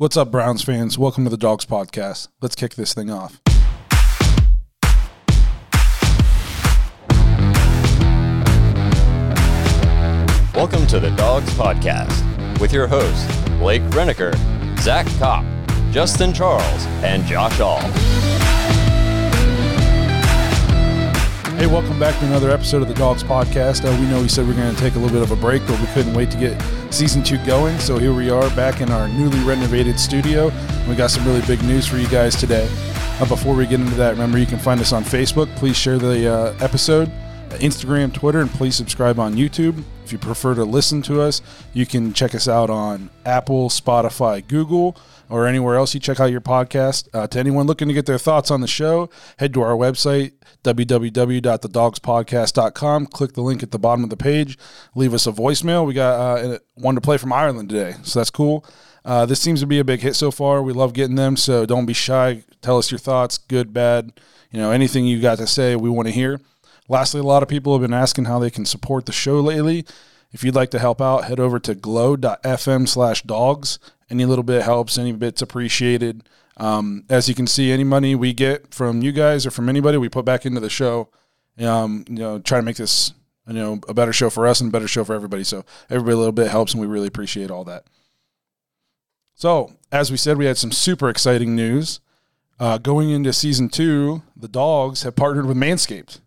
What's up, Browns fans? Welcome to the Dawgs Podcast. Let's kick this thing off. Welcome to the Dawgs Podcast with your hosts, Blake Reneker, Zach Kopp, Justin Charles, and Josh All. Hey, welcome back to another episode of the Dawgs Podcast. Uh, we know we said we are going to take a little bit of a break, but we couldn't wait to get season two going. So here we are back in our newly renovated studio. We got some really big news for you guys today. Uh, before we get into that, remember you can find us on Facebook. Please share the uh, episode, Instagram, Twitter, and please subscribe on YouTube. If you prefer to listen to us, you can check us out on Apple, Spotify, Google, or anywhere else you check out your podcast. Uh, to anyone looking to get their thoughts on the show, head to our website, www.thedogspodcast.com. Click the link at the bottom of the page. Leave us a voicemail. We got uh, one to play from Ireland today, so that's cool. Uh, this seems to be a big hit so far. We love getting them, so don't be shy. Tell us your thoughts, good, bad, you know, anything you got to say, we want to hear. Lastly, a lot of people have been asking how they can support the show lately. If you'd like to help out, head over to glow.fm slash dogs. Any little bit helps, any bit's appreciated. Um, as you can see, any money we get from you guys or from anybody, we put back into the show. Um, you know, try to make this you know a better show for us and a better show for everybody. So everybody a little bit helps, and we really appreciate all that. So as we said, we had some super exciting news. Uh, going into season two, the Dawgs have partnered with Manscaped.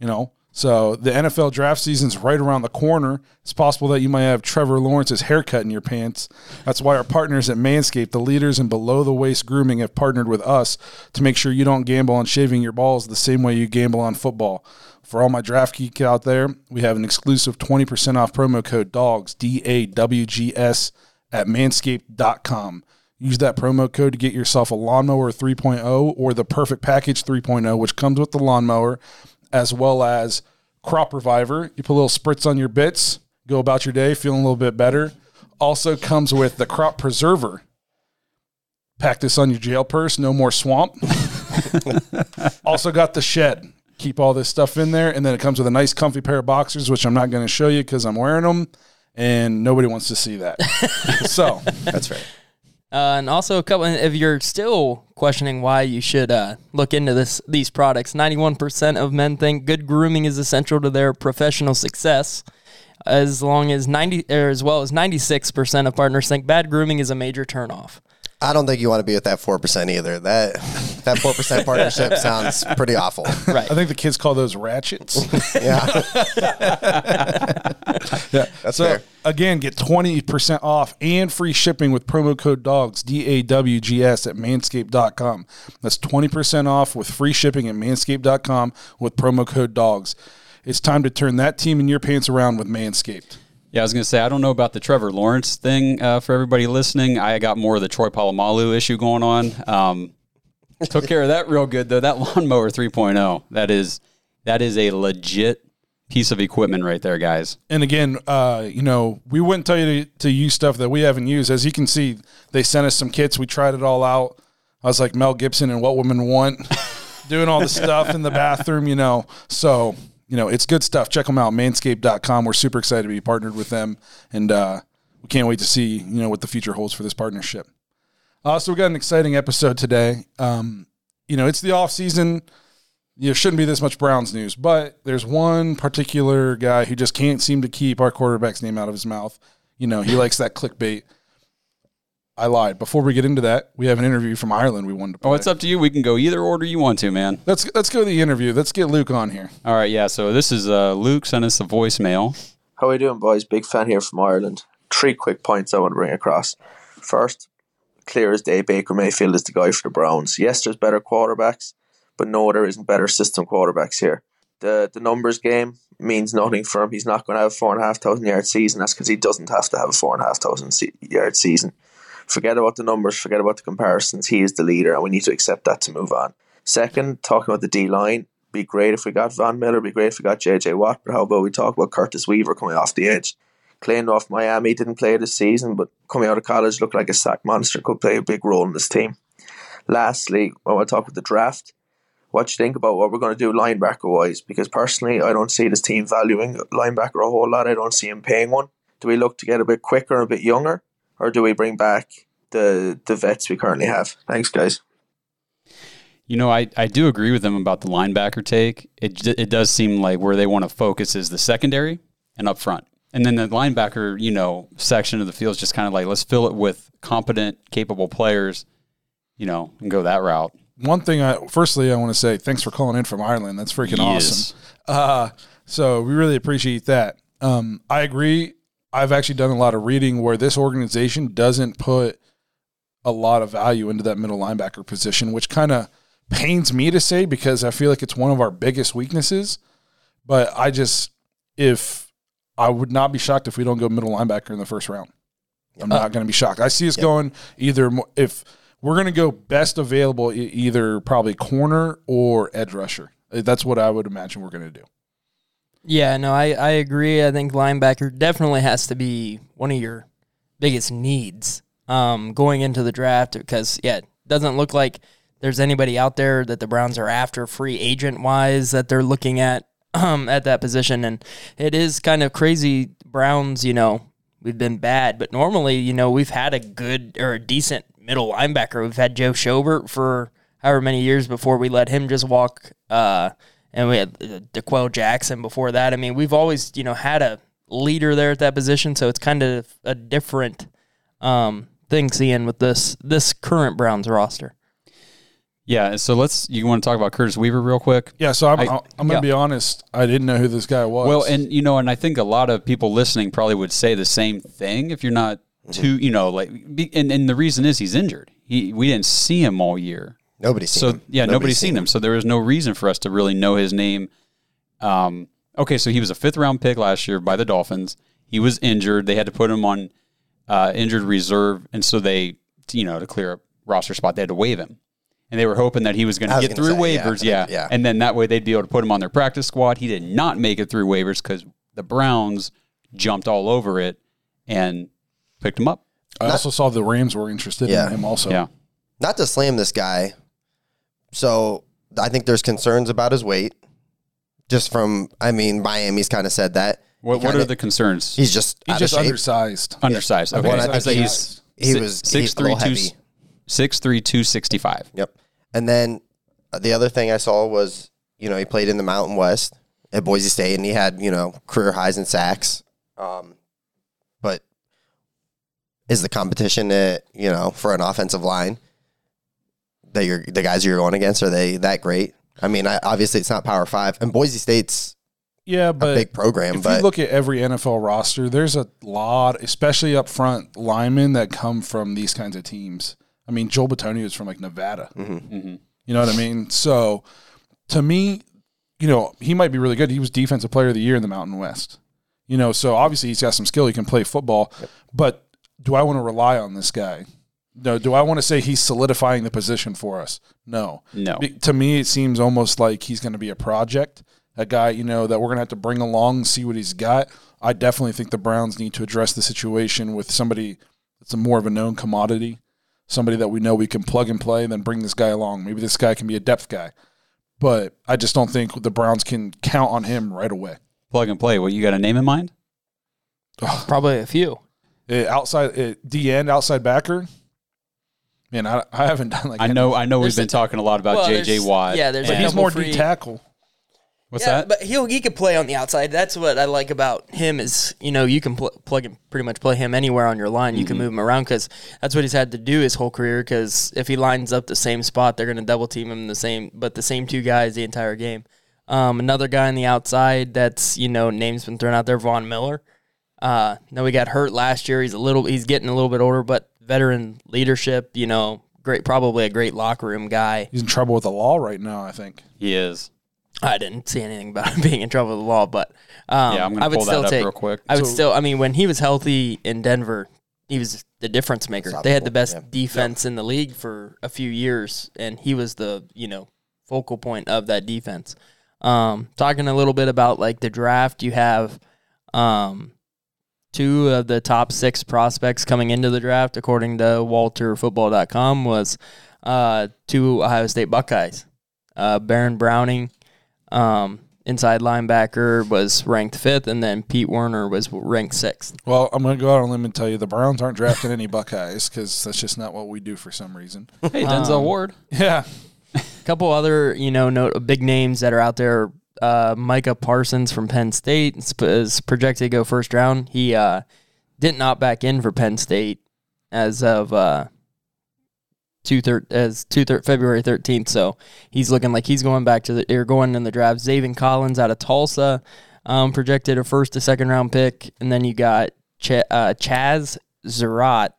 You know, so the NFL draft season's right around the corner. It's possible that you might have Trevor Lawrence's haircut in your pants. That's why our partners at Manscaped, the leaders in below the waist grooming, have partnered with us to make sure you don't gamble on shaving your balls the same way you gamble on football. For all my draft geek out there, we have an exclusive 20% off promo code DAWGS, D A W G S, at manscaped.com. Use that promo code to get yourself a lawnmower 3.0 or the perfect package 3.0, which comes with the lawnmower as well as Crop Reviver. You put a little spritz on your bits, go about your day feeling a little bit better. Also comes with the Crop Preserver. Pack this on your jail purse, no more swamp. also got the shed. Keep all this stuff in there. And then it comes with a nice, comfy pair of boxers, which I'm not going to show you because I'm wearing them and nobody wants to see that. so that's right. Uh, and also a couple. If you're still questioning why you should uh, look into this these products, 91% of men think good grooming is essential to their professional success. As long as 90, or as well as 96% of partners think bad grooming is a major turnoff. I don't think you want to be with that four percent either. That that four percent partnership sounds pretty awful. Right. I think the kids call those ratchets. yeah. yeah. That's so fair. again, get twenty percent off and free shipping with promo code DAWGS D A W G S at manscaped.com. That's twenty percent off with free shipping at manscaped.com with promo code DAWGS. It's time to turn that team in your pants around with Manscaped. Yeah, I was going to say, I don't know about the Trevor Lawrence thing uh, for everybody listening. I got more of the Troy Polamalu issue going on. Um, took care of that real good, though. That lawnmower 3.0, that is, that is a legit piece of equipment right there, guys. And again, uh, you know, we wouldn't tell you to, to, use stuff that we haven't used. As you can see, they sent us some kits. We tried it all out. I was like Mel Gibson and What Women Want, doing all the stuff in the bathroom, you know. So you know, it's good stuff. Check them out, manscaped.com. We're super excited to be partnered with them, and uh, we can't wait to see, you know, what the future holds for this partnership. Uh, so we got an exciting episode today. Um, you know, it's the off season. There shouldn't be this much Browns news, but there's one particular guy who just can't seem to keep our quarterback's name out of his mouth. You know, he likes that clickbait. I lied. Before we get into that, we have an interview from Ireland we wanted to play. Oh, it's up to you. We can go either order you want to, man. Let's let's go to the interview. Let's get Luke on here. All right, yeah. So this is uh, Luke sent us a voicemail. How are you doing, boys? Big fan here from Ireland. Three quick points I want to bring across. First, clear as day, Baker Mayfield is the guy for the Browns. Yes, there's better quarterbacks, but no, there isn't better system quarterbacks here. The the numbers game means nothing for him. He's not going to have a four and a half thousand yard season. That's because he doesn't have to have a four and a half thousand yard season Forget about the numbers, forget about the comparisons. He is the leader, and we need to accept that to move on. Second, talking about the D line, be great if we got Von Miller, be great if we got JJ Watt, but how about we talk about Curtis Weaver coming off the edge? Clayton off Miami didn't play this season, but coming out of college looked like a sack monster, could play a big role in this team. Lastly, I want to talk about the draft. What do you think about what we're going to do linebacker wise? Because personally, I don't see this team valuing linebacker a whole lot. I don't see him paying one. Do we look to get a bit quicker and a bit younger? Or do we bring back the the vets we currently have. Thanks, guys. You know, I, I do agree with them about the linebacker take. It it does seem like where they want to focus is the secondary and up front. And then the linebacker, you know, section of the field is just kind of like let's fill it with competent, capable players, you know, and go that route. One thing, I firstly, I want to say thanks for calling in from Ireland. That's freaking awesome. Uh, so we really appreciate that. Um, I agree. I've actually done a lot of reading where this organization doesn't put a lot of value into that middle linebacker position, which kind of pains me to say because I feel like it's one of our biggest weaknesses. But I just, if I would not be shocked if we don't go middle linebacker in the first round. I'm not going to be shocked. I see us going either if we're going to go best available, either probably corner or edge rusher. Uh, That's what I would imagine we're going to do. Yeah, no, I, I agree. I think linebacker definitely has to be one of your biggest needs um, going into the draft because, yeah, it doesn't look like there's anybody out there that the Browns are after free agent wise that they're looking at um, at that position. And it is kind of crazy. Browns, you know, we've been bad, but normally, you know, we've had a good or a decent middle linebacker. We've had Joe Schobert for however many years before we let him just walk. Uh, and we had uh, D'Qwell Jackson before that. I mean, we've always, you know, had a leader there at that position, so it's kind of a different um, thing seeing with this this current Browns roster. Yeah. So let's, you want to talk about Curtis Weaver real quick? Yeah, so I'm, I- I, am going to yeah. be honest. I didn't know who this guy was. Well, and you know, and I think a lot of people listening probably would say the same thing if you're not too, you know, like, and, and the reason is he's injured. He we didn't see him all year, Nobody's seen so him. yeah, nobody's, seen, him. So there was no reason for us to really know his name. Um, okay, so he was a fifth round pick last year by the Dolphins. He was injured. They had to put him on uh, injured reserve, and so they, you know, to clear a roster spot, they had to waive him. And they were hoping that he was going to get gonna through say, waivers, yeah, yeah. and then that way they'd be able to put him on their practice squad. He did not make it through waivers because the Browns jumped all over it and picked him up. I also saw the Rams were interested Yeah. in him also. Yeah. Not to slam this guy. So I think there's concerns about his weight. Just from, I mean, Miami's kind of said that. What, kinda- are the concerns? He's just He's out just of shape. undersized. Undersized. Okay. Well, I I think say he's- he's he was six he's a two heavy. six three two sixty five. Yep. And then uh, the other thing I saw was, you know, he played in the Mountain West at Boise State, and he had, you know, career highs in sacks. Um, but is the competition that you know for an offensive line that you're the guys you're going against are they that great? I mean, I, obviously it's not Power Five, and Boise State's Yeah, a but big program, if but you look at every NFL roster, there's a lot, especially up front linemen that come from these kinds of teams. I mean, Joel Bitonio is from like Nevada. Mm-hmm. You know what I mean? So to me, you know, he might be really good. He was defensive player of the year in the Mountain West. You know, so obviously he's got some skill. He can play football. But do I want to rely on this guy? No. Do I want to say he's solidifying the position for us? No. No. Be- to me, it seems almost like he's going to be a project, a guy you know that we're going to have to bring along, see what he's got. I definitely think the Browns need to address the situation with somebody that's a more of a known commodity, somebody that we know we can plug and play, and then bring this guy along. Maybe this guy can be a depth guy, but I just don't think the Browns can count on him right away. Plug and play. What you got a name in mind? Probably a few. Uh, outside uh, D end, outside backer. Man, I, I haven't done like I know. I know. We've been a- talking a lot about Well, J.J. there's- Watt. yeah, there's a and- He's more free- D tackle. What's yeah, that? but he'll he could play on the outside. That's what I like about him is you know you can pl- plug and pretty much play him anywhere on your line. You can move him around because that's what he's had to do his whole career. Because if he lines up the same spot, they're going to double team him the same, but the same two guys the entire game. Um, another guy on the outside that's you know names been thrown out there, Von Miller. Uh, no, he got hurt last year. He's a little, he's getting a little bit older, but veteran leadership. You know, great, probably a great locker room guy. He's in trouble with the law right now. I think. he is. I didn't see anything about him being in trouble with the law, but um, Yeah, I'm gonna I would pull that still up take. real quick. I would So- still. I mean, when he was healthy in Denver, he was the difference maker. They had the best Unstoppable, defense in the league for a few years, and he was the you know focal point of that defense. Um, talking a little bit about like the draft, you have um, two of the top six prospects coming into the draft, according to WalterFootball.com, was uh, two Ohio State Buckeyes, uh, Baron Browning um, inside linebacker, was ranked fifth, and then Pete Werner was ranked sixth. Well, I'm going to go out on a limb and tell you the Browns aren't drafting any Buckeyes because that's just not what we do for some reason. Hey, Denzel Um, Ward. Yeah. A couple other, you know, note, big names that are out there. Uh, Micah Parsons from Penn State is, projected to go first round. He uh, didn't opt back in for Penn State as of uh, two thir- as two thir- February thirteenth. So he's looking like he's going back to the or going in the draft. Zaven Collins out of Tulsa, um, projected a first to second round pick, and then you got Ch- uh, Chazz Surratt.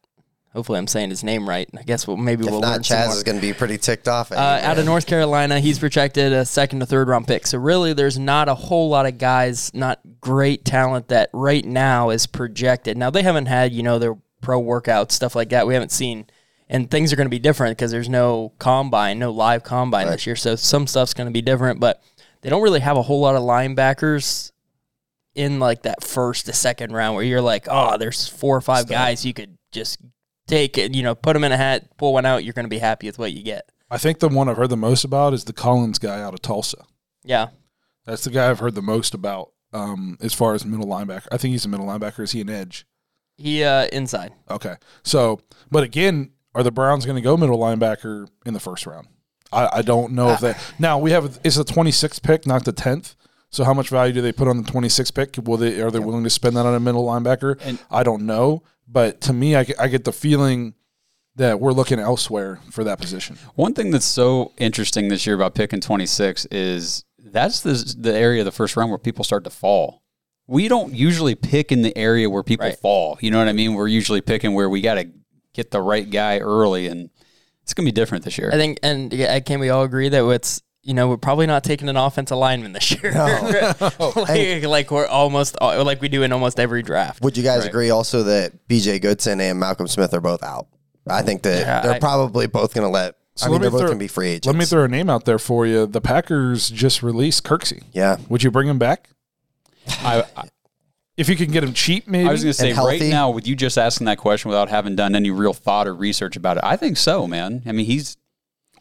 Hopefully, I'm saying his name right. I guess we'll maybe If we'll not, learn Chazz is going to be pretty ticked off. Uh, out of. North Carolina, he's projected a second to third round pick. So really, there's not a whole lot of guys, not great talent that right now is projected. Now they haven't had you know their pro workouts stuff like that. We haven't seen, and things are going to be different because there's no combine, no live combine this year. So some stuff's going to be different, but they don't really have a whole lot of linebackers in like that first to second round where you're like, oh, there's four or five guys you could just take it, you know, put them in a hat, pull one out. You're going to be happy with what you get. I think the one I've heard the most about is the Collins guy out of Tulsa. Yeah. That's the guy I've heard the most about um, as far as middle linebacker. I think he's a middle linebacker. Is he an edge? He uh inside. Okay. So, but again, are the Browns going to go middle linebacker in the first round? I, I don't know if that. Now we have it's the 26th pick, not the 10th. So how much value do they put on the 26th pick? Will they are they willing to spend that on a middle linebacker? And- I don't know, but to me, I, get- I get the feeling that we're looking elsewhere for that position. One thing that's so interesting this year about picking 26 is that's the, the area of the first round where people start to fall. We don't usually pick in the area where people Right. fall. You know what I mean? We're usually picking where we got to get the right guy early, and it's going to be different this year. I think, and yeah, can we all agree that it's you know we're probably not taking an offensive lineman this year, like, like we're almost uh, like we do in almost every draft. Would you guys Right. agree also that BJ Goodson and Malcolm Smith are both out? I think that Yeah, they're I- probably both going to let. So I mean, let me they're both throw- going to be free agents. Let me throw a name out there for you. The Packers just released Kirksey. Yeah, Would you bring him back I, I, if you can get him cheap? Maybe I was going to say right now, with you just asking that question without having done any real thought or research about it, I think so, man. I mean, he's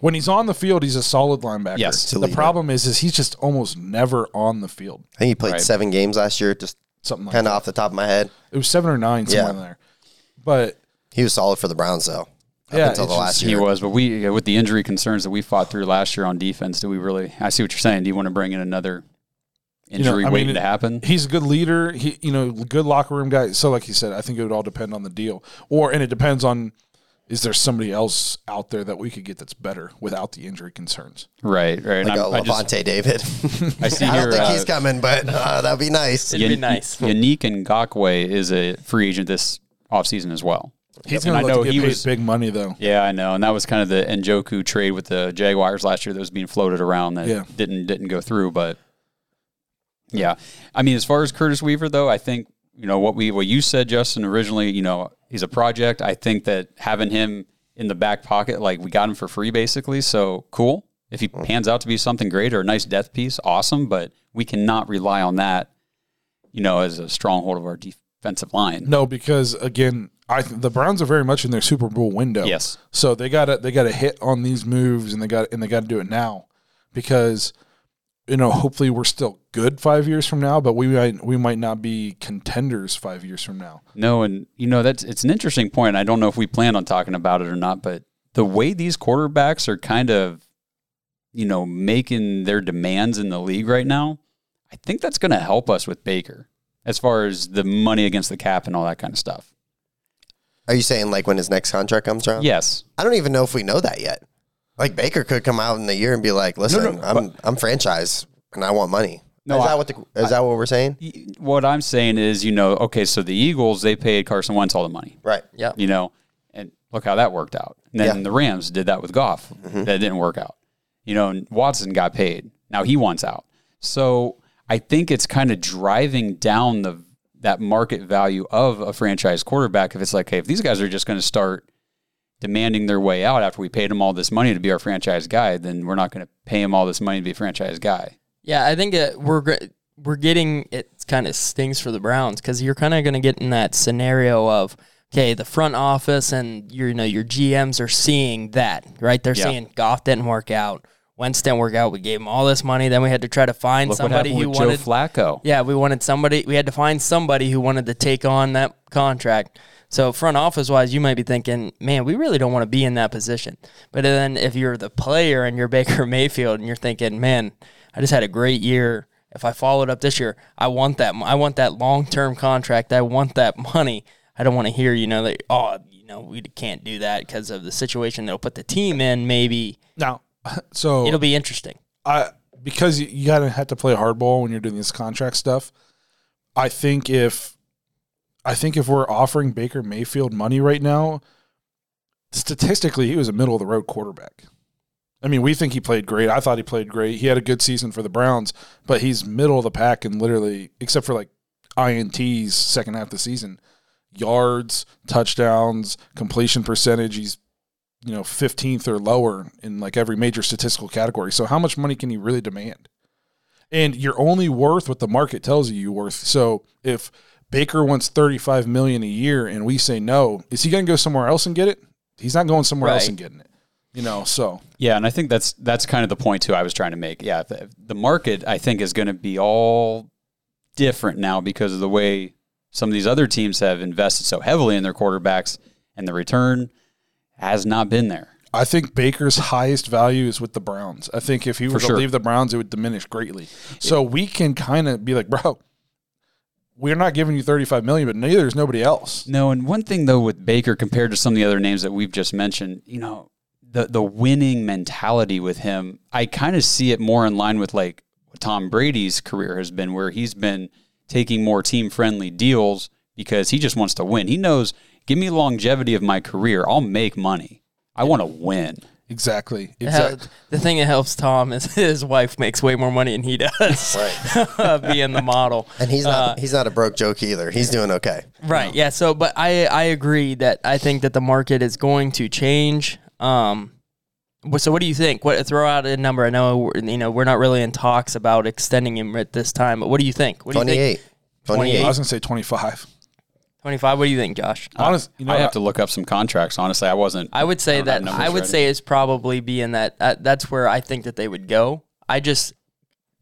when he's on the field, he's a solid linebacker. Yes. The Elite. problem is, is he's just almost never on the field. I think he played Right. seven games last year. Just Something like kind of off the top of my head, It was seven or nine somewhere Yeah. in there. But he was solid for the Browns though. Yeah, until it's the just- last he was, but we with the injury concerns that we fought through last year on defense, do we really? I see what you're saying. Do you want to bring in another injury I mean, waiting it- to happen? he's a good leader. He, you know, good locker room guy. So, like he said, I think it would all depend on the deal, or and it depends on is there somebody else out there that we could get that's better without the injury concerns. Right, right. And like a I'm- I just- Lavonte David. I see I don't think uh, he's coming, but uh, that'd be nice. It'd be Yan- nice. Yannick Ngakoue is a free agent this offseason as well. He's And going to know get he paid was- big money though. Yeah, I know, and that was kind of the Njoku trade with the Jaguars last year that was being floated around that Yeah. didn't didn't go through. But yeah, I mean, as far as Curtis Weaver though, I think you know what we what you said, Justin. Originally, you know, he's a project. I think that having him in the back pocket, like we got him for free, basically. So cool. If he mm-hmm. pans out to be something great or a nice death piece, awesome. But we cannot rely on that, you know, as a stronghold of our defensive line. No, because again, I th- the Browns are very much in their Super Bowl window. Yes. So they got to they got to hit on these moves, and they got and they got to do it now, because you know hopefully we're still good five years from now, but we might we might not be contenders five years from now. No, and you know that's it's an interesting point. I don't know if we plan on talking about it or not, but the way these quarterbacks are kind of, you know, making their demands in the league right now, I think that's going to help us with Baker as far as the money against the cap and all that kind of stuff. Are you saying like when his next contract comes around? Yes, I don't even know if we know that yet. Like Baker could come out in the year and be like, "Listen, no, I'm I'm franchise and I want money." No, is that I- what the, is that what we're saying? What I'm saying is, you know, okay, so the Eagles they paid Carson Wentz all the money, Right. Yeah. you know, and look how that worked out. And then Yeah. the Rams did that with Goff. Mm-hmm. That didn't work out. You know, and Watson got paid. Now he wants out. So I think it's kind of driving down the that market value of a franchise quarterback. If it's like, hey, if these guys are just going to start demanding their way out after we paid them all this money to be our franchise guy, then we're not going to pay him all this money to be a franchise guy. Yeah, I think it, we're we're getting it kind of stings for the Browns because you're kind of going to get in that scenario of okay, the front office and your you know your GMs are seeing that right. They're Yeah. seeing Goff didn't work out. Wentz didn't work out. We gave him all this money. Then we had to try to find Look somebody who wanted. Joe Flacco. Yeah, we wanted somebody. We had to find somebody who wanted to take on that contract. So front office wise, you might be thinking, man, we really don't want to be in that position. But then if you're the player and you're Baker Mayfield and you're thinking, man, I just had a great year. If I followed up this year, I want that. I want that long term contract. I want that money. I don't want to hear, you know, that oh, you know, we can't do that because of the situation they'll put the team in. Maybe Now, so it'll be interesting. I because you, gotta have to play hardball when you're doing this contract stuff. I think if I think if we're offering Baker Mayfield money right now, statistically he was a middle of the road quarterback. I mean, we think he played great. I thought he played great. He had a good season for the Browns, but he's middle of the pack and literally, except for like INTs second half of the season, yards, touchdowns, completion percentage. He's you know 15th or lower in like every major statistical category. So how much money can you really demand? And you're only worth what the market tells you you're worth. So if Baker wants 35 million a year and we say no, is he going to go somewhere else and get it? He's not going somewhere else and getting it. You know, so Yeah, and I think that's that's kind of the point too. I was trying to make. Yeah, the, the market I think is going to be all different now because of the way some of these other teams have invested so heavily in their quarterbacks, and the return has not been there. I think Baker's highest value is with the Browns. I think if he were to sure. leave the Browns, it would diminish greatly. So we can kind of be like, bro, we're not giving you 35 million, but neither is nobody else. No, and one thing though with Baker compared to some of the other names that we've just mentioned, you know, the the winning mentality with him, I kind of see it more in line with like Tom Brady's career has been, where he's been taking more team friendly deals because he just wants to win. He knows, give me longevity of my career, I'll make money. I want to win. Exactly. Exactly. the thing that helps Tom is his wife makes way more money than he does. Right. being the model. And he's not he's not a broke joke either. He's doing okay. Right. Yeah. So, but I I agree that I think that the market is going to change. Um. So what do you think? What throw out a number? I know we're- you know we're not really in talks about extending him at this time, but what do you think? What do you Twenty think? eight. I was going to say Twenty five. What do you think, Josh? Honest, you know, I have to look up some contracts. Honestly, I wasn't. I would say don't that I would ready. say is probably be in that. Uh, that's where I think that they would go. I just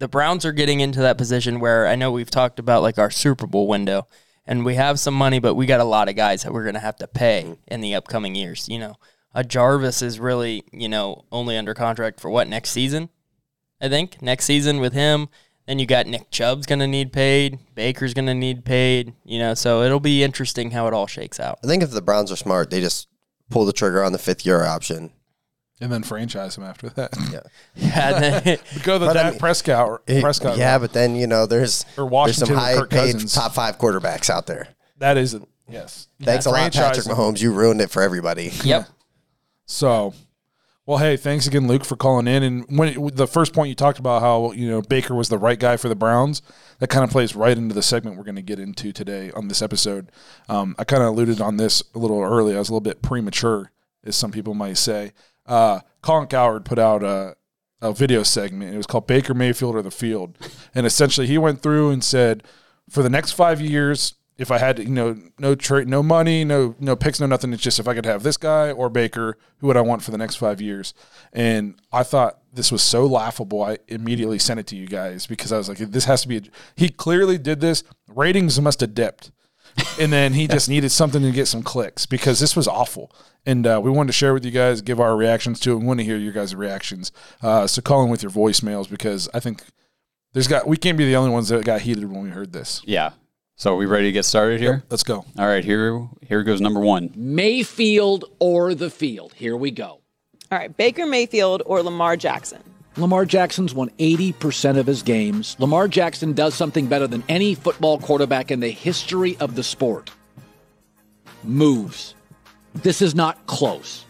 the Browns are getting into that position where I know we've talked about like our Super Bowl window, and we have some money, but we got a lot of guys that we're going to have to pay in the upcoming years. You know, a Jarvis is really you know only under contract for what next season? I think next season with him. Then you got Nick Chubb's going to need paid. Baker's going to need paid. You know, so it'll be interesting how it all shakes out. I think if the Browns are smart, they just pull the trigger on the fifth year option. and then franchise him after that. Yeah. Yeah, then- Go the But I mean- Prescott. Prescott. yeah, but then you know there's Or there's Washington some high Kirk paid Cousins. top five quarterbacks out there. that is a, yes. Thanks a lot, Patrick. Mahomes. You ruined it for everybody. yep. So, well, hey, thanks again, Luke, for calling in. And when the first point you talked about how you know Baker was the right guy for the Browns, that kind of plays right into the segment we're going to get into today on this episode. Um, I kind of alluded on this a little early. I was a little bit premature, as some people might say. Uh, Colin Cowherd put out a, a video segment. It was called Baker Mayfield or the Field, and essentially he went through and said, for the next five years, if I had you know no trade, no money, no no picks, no nothing, it's just if I could have this guy or Baker, who would I want for the next five years? And I thought this was so laughable. I immediately sent it to you guys because I was like, this has to be. A, he clearly did this. Ratings must have dipped, and then he just needed something to get some clicks because this was awful. And uh, we wanted to share with you guys, give our reactions to it. We want to hear your guys' reactions. Uh, so call in with your voicemails because I think there's got we can't be the only ones that got heated when we heard this. Yeah. So are we ready to get started here? Let's go. All right. Here, here goes number one. Mayfield or the field. Here we go. All right, Baker Mayfield or Lamar Jackson? Lamar Jackson's won 80% of his games. Lamar Jackson does something better than any football quarterback in the history of the sport. Moves. This is not close.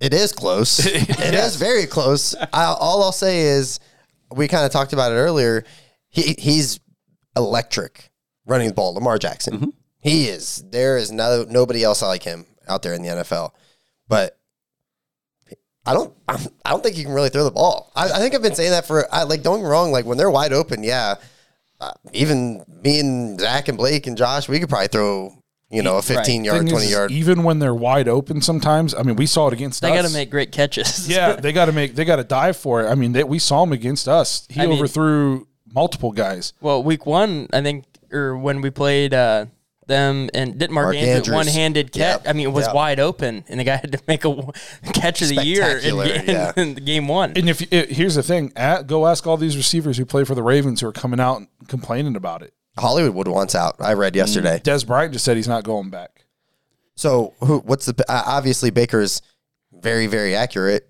It is close. It is very close. I, all I'll say is, we kind of talked about it earlier. He he's electric running the ball. Lamar Jackson. He is. There is no nobody else like him out there in the NFL. But I don't. I don't think you can really throw the ball. I, I think I've been saying that for I, like. Don't get wrong. Like when they're wide open, yeah. Uh, even me and Zach and Blake and Josh, we could probably throw you know, a 15 yard, Thing 20 is, yard. Even when they're wide open, sometimes. I mean, we saw it against They us. got to make great catches. Yeah, they got to make. They got to dive for it. I mean, they, we saw him against us. He I mean- overthrew multiple guys. Well, week one, I think, or when we played uh, them and didn't Mark, Mark Andrews, Andrews. one handed catch. Yep. I mean, it was Yep. wide open, and the guy had to make a catch of the year in, Spectacular, in, yeah. in game one. And if it, here's the thing, at, go ask all these receivers who play for the Ravens who are coming out and complaining about it. Hollywood wants out. I read yesterday. Dez Bryant just said he's not going back. So, who? What's the? Uh, obviously, Baker's very, very accurate.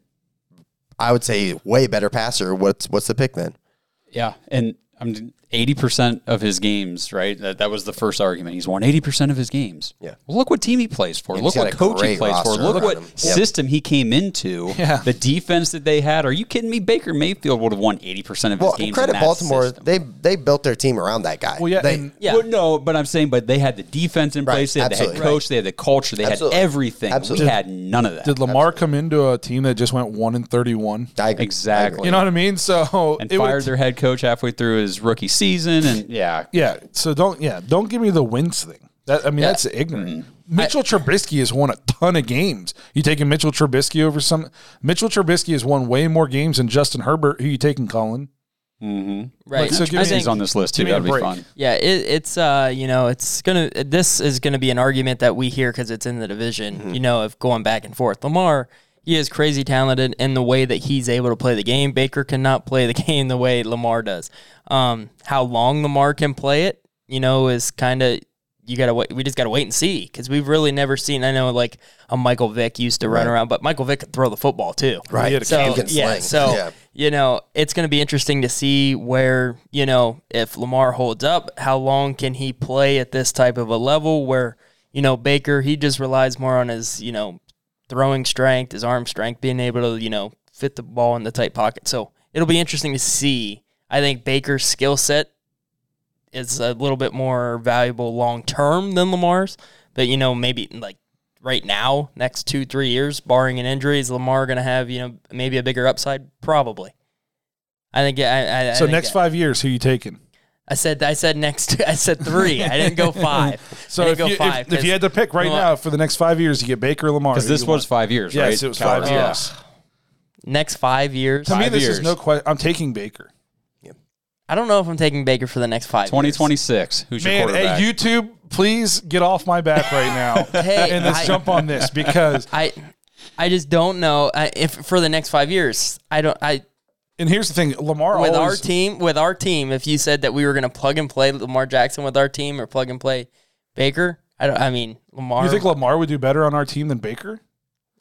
I would say way better passer. What's what's the pick then? Yeah, and I'm eighty percent of his games, right? That, that was the first argument. He's won eighty percent of his games. Yeah. Well, look what team he plays for. And look what a coach he plays for. Look what him. Yep. system he came into. Yeah. The defense that they had. Are you kidding me? Baker Mayfield would have won eighty percent of his games. Well, games. credit in that Baltimore. system. They they built their team around that guy. Well, yeah, They, and- Yeah. Well, no, but I'm saying, but they had the defense in Right, place. They had the head absolutely. coach. They had the culture. They Absolutely. had everything. Absolutely. We had none of that. Did Lamar come into a team that just went one and thirty-one? Exactly. You know what I mean? So and it would- fired their head coach halfway through his rookie season, and yeah, Yeah. So don't yeah don't give me the wins thing. That I mean that's ignorant. Mitchell Trubisky has won a ton of games. You taking Mitchell Trubisky over some? Mitchell Trubisky has won way more games than Justin Herbert. Who you taking, Colin? right. Like, so give I me- think, he's on this list too. give me a That'd be break. fun. yeah, it, it's uh, you know, it's gonna. This is gonna be an argument that we hear because it's in the division. Mm-hmm. You know, of going back and forth. Lamar, he is crazy talented in the way that he's able to play the game. Baker cannot play the game the way Lamar does. Um, how long Lamar can play it, you know, is kind of you gotta wait. We just gotta wait and see because we've really never seen. I know like a Michael Vick used to run Right. app, but Michael Vick could throw the football too. Right. He had a So yeah, so Yeah. you know it's going to be interesting to see where you know if Lamar holds up, how long can he play at this type of a level where you know Baker he just relies more on his you know throwing strength, his arm strength, being able to you know fit the ball in the tight pocket. So it'll be interesting to see. I think Baker's skill set is a little bit more valuable long term than Lamar's, but you know maybe like right now, next two three years, barring an injury, is Lamar going to have you know maybe a bigger upside? Probably. I think. I, I, I So think next that- five years, who you taking? I said I said next. I said three. I didn't go five. So I if didn't you, go five. if, if you had to pick right Lamar- now for the next five years, you get Baker or Lamar. Because this was want? five years, right? yes, it was five College, years. next five years. To me, Five this is no question. I'm taking Baker. I don't know if I'm taking Baker for the next five. years. 2026. Who's your Man, quarterback? hey, YouTube, please get off my back right now Hey, and let's I- jump on this because. I I just don't know I, if for the next five years. I don't. I And here's the thing, Lamar with our team, with our team, if you said that we were going to plug and play Lamar Jackson with our team or plug and play Baker, I don't. I mean, Lamar. You think Lamar would do better on our team than Baker?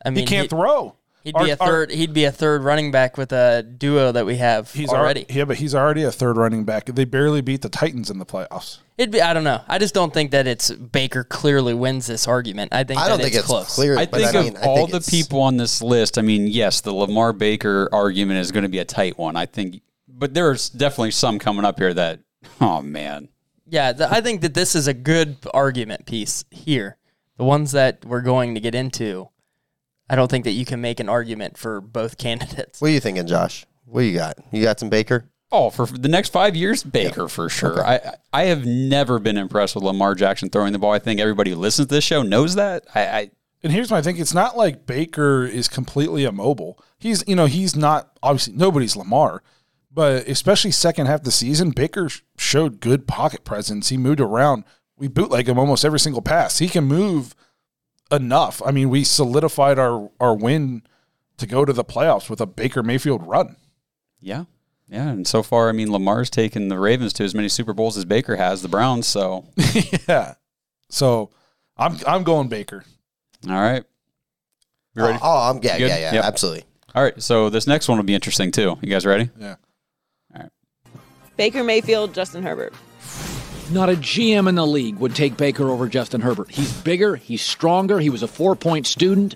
I mean, He can't throw. He'd Our- be a our- third. he'd be a third running back with a duo that we have He's already. already yeah, but he's already a third running back. They barely beat the Titans in the playoffs. It'd be. I don't know. I just don't think that it's Baker clearly wins this argument. I think I don't think it's close. clear. I but think I mean, of I all think the people on this list, I mean, yes, the Lamar Baker argument is going to be a tight one. I think, but there's definitely some coming up here that, oh man, Yeah, th- I think that this is a good argument piece here. The ones that we're going to get into, I don't think that you can make an argument for both candidates. What are you thinking, Josh? What you got? You got some Baker? Oh, for the next five years, Baker for sure. I I have never been impressed with Lamar Jackson throwing the ball. I think everybody who listens to this show knows that. I, I And here's my thing: it's not like Baker is completely immobile. He's you know he's not obviously nobody's Lamar, but especially second half of the season, Baker showed good pocket presence. He moved around. We bootleg him almost every single pass. He can move enough. I mean, we solidified our our win to go to the playoffs with a Baker Mayfield run. yeah, yeah. And so far, I mean, Lamar's taken the Ravens to as many Super Bowls as Baker has the Browns. So, yeah. So I'm I'm going Baker. all right, you ready? Oh, oh, I'm yeah, Good? yeah, yeah, Yep. absolutely. All right. So this next one will be interesting too. You guys ready? Yeah. All right. Baker Mayfield, Justin Herbert. Not a GM in the league would take Baker over Justin Herbert. He's bigger, he's stronger, he was a four point student.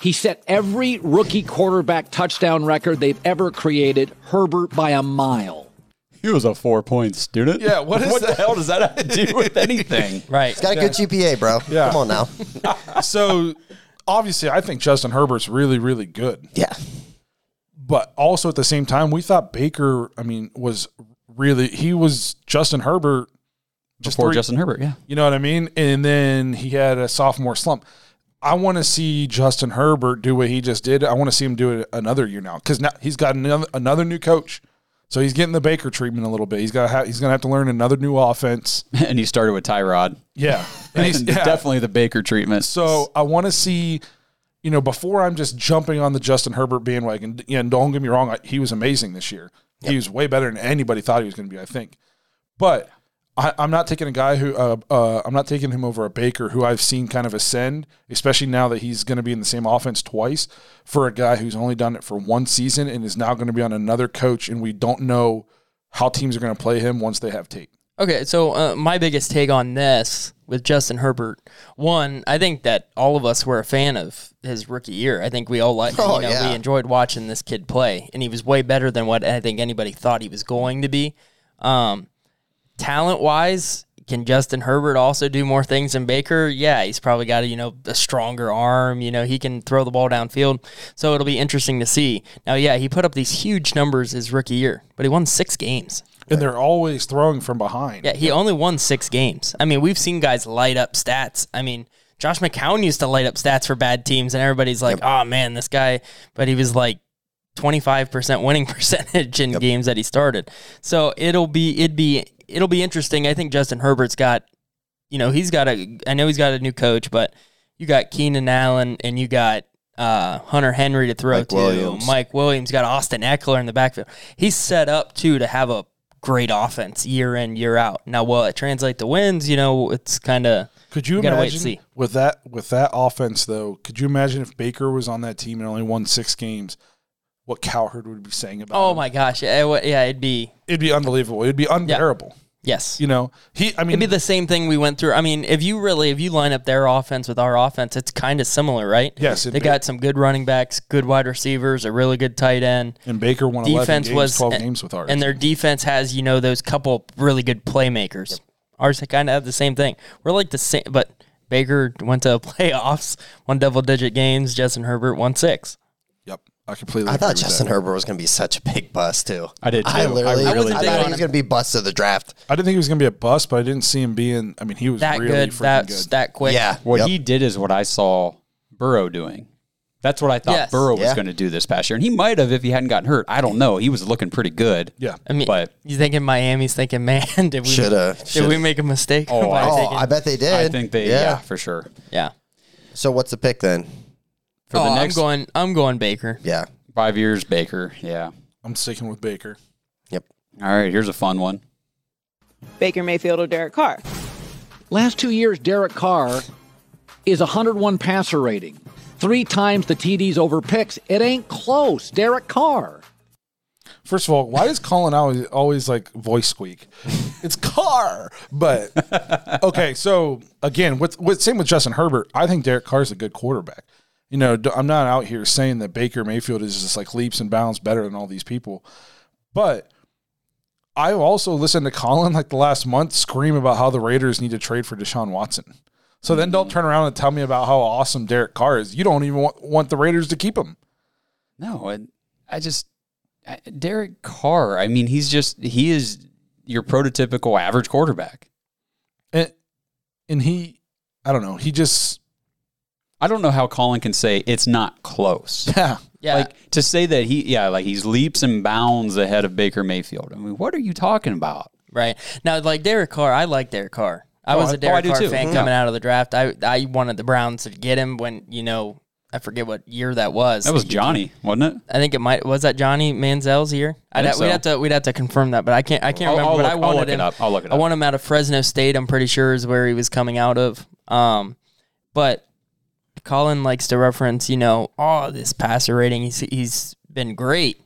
He set every rookie quarterback touchdown record they've ever created, Herbert by a mile. He was a four point student. Yeah, what is what the hell does that have to do with anything? Right. He's got a good GPA, bro. Yeah. Come on now. So obviously, I think Justin Herbert's really really good. Yeah. but also at the same time, we thought Baker, I mean, was really he was Justin Herbert Just Before three- Justin Herbert, yeah. You know what I mean? And then he had a sophomore slump. I want to see Justin Herbert do what he just did. I want to see him do it another year now because now he's got another, another new coach. So he's getting the Baker treatment a little bit. He's got ha- he's going to have to learn another new offense. And he started with Tyrod. Yeah, and he's yeah. definitely the Baker treatment. So I want to see, you know, before I'm just jumping on the Justin Herbert bandwagon. Yeah, and don't get me wrong, he was amazing this year. He was way better than anybody thought he was going to be. I think, but I, I'm not taking a guy who uh, uh, I'm not taking him over a Baker who I've seen kind of ascend, especially now that he's going to be in the same offense twice for a guy who's only done it for one season and is now going to be on another coach, and we don't know how teams are going to play him once they have tape. Okay, so uh, my biggest take on this with Justin Herbert, one, I think that all of us were a fan of his rookie year. I think we all like, Oh, you know, yeah. we enjoyed watching this kid play, and he was way better than what I think anybody thought he was going to be. Um, talent wise, can Justin Herbert also do more things than Baker? Yeah, he's probably got a you know a stronger arm. You know, he can throw the ball downfield. So it'll be interesting to see. Now, yeah, he put up these huge numbers his rookie year, but he won six games. And they're always throwing from behind. Yeah, he only won six games. I mean, we've seen guys light up stats. I mean, Josh McCown used to light up stats for bad teams, and everybody's like, "Oh man, this guy," but he was like. 25% winning percentage in games that he started. So it'll be it'd be it'll be interesting. I think Justin Herbert's got you know, he's got a I know he's got a new coach, but you got Keenan Allen and you got uh, Hunter Henry to throw Mike to. Williams. Mike Williams got Austin Ekeler in the backfield. He's set up too to have a great offense year in year out. Now, will it translate to wins? You know, it's kind of Could you We gotta wait imagine and see. with that with that offense though? Could you imagine if Baker was on that team and only won six games? What Cowherd would be saying about? oh him? my gosh, yeah, it would- yeah, it'd be It'd be unbelievable. It'd be unbearable. yes. You know, he. I mean, It'd be the same thing we went through. I mean, if you really, if you line up their offense with our offense, it's kind of similar, right? Yes, they be. got some good running backs, good wide receivers, a really good tight end. and Baker won defense games, was twelve and, games with ours. and their defense has you know those couple really good playmakers. Ours kind of have the same thing. We're like the same, but Baker went to playoffs, won double digit games. Justin Herbert won six. Yep, I completely. I agree thought with Justin that. Herbert was going to be such a big bust too. I did I too. I literally, really I, thought he was going to be bust of the draft. I didn't think he was going to be a bust, but I didn't see him being. I mean, he was That really good, freaking that good. that quick. Yeah, What Yep. he did is what I saw Burrow doing. That's what I thought Yes. Burrow was Yeah. going to do this past year, and he might have if he hadn't gotten hurt. I don't know. He was looking pretty good. yeah, I mean, But- you thinking Miami's thinking, man, did we Shoulda, did shoulda. we make a mistake? Oh, I- Oh, I bet they did. I think they, yeah. for sure. yeah. So what's the pick then? For oh, the next I'm going. I'm going Baker. Yeah. five years, Baker. Yeah. I'm sticking with Baker. Yep. All right, here's a fun one. Baker Mayfield or Derek Carr? Last two years, Derek Carr is 101 passer rating. Three times the TDs over picks. It ain't close. Derek Carr. First of all, why does Colin always always like voice squeak? It's car, but okay. So again, with with same with Justin Herbert, I think Derek Carr is a good quarterback. You know, I'm not out here saying that Baker Mayfield is just like leaps and bounds better than all these people, but I also listened to Colin like the last month scream about how the Raiders need to trade for Deshaun Watson. So then don't mm. turn around and tell me about how awesome Derek Carr is. You don't even want, want the Raiders to keep him. No, and I just I- Derek Carr. I mean, he's just he is your prototypical average quarterback. And and he, I don't know, he just I don't know how Colin can say it's not close. yeah. Yeah. Like to say that he, yeah, like he's leaps and bounds ahead of Baker Mayfield. I mean, what are you talking about? Right. Now, like Derek Carr, I like Derek Carr. I Oh, was a oh, Derek do Carr too. fan Mhm. coming out of the draft. I I wanted the Browns to get him when, you know, I forget what year that was. That was Johnny, wasn't it? I think it might was that Johnny Manziel's year. I'd think ha- We'd so. have to we'd have to confirm that, but I can't I can't I'll- remember. I'll but look- I I'll wanted look it him. up. I'll look it I up. want him out of Fresno State. I'm pretty sure is where he was coming out of. Um, but Colin likes to reference, you know, oh, this passer rating. He's he's been great,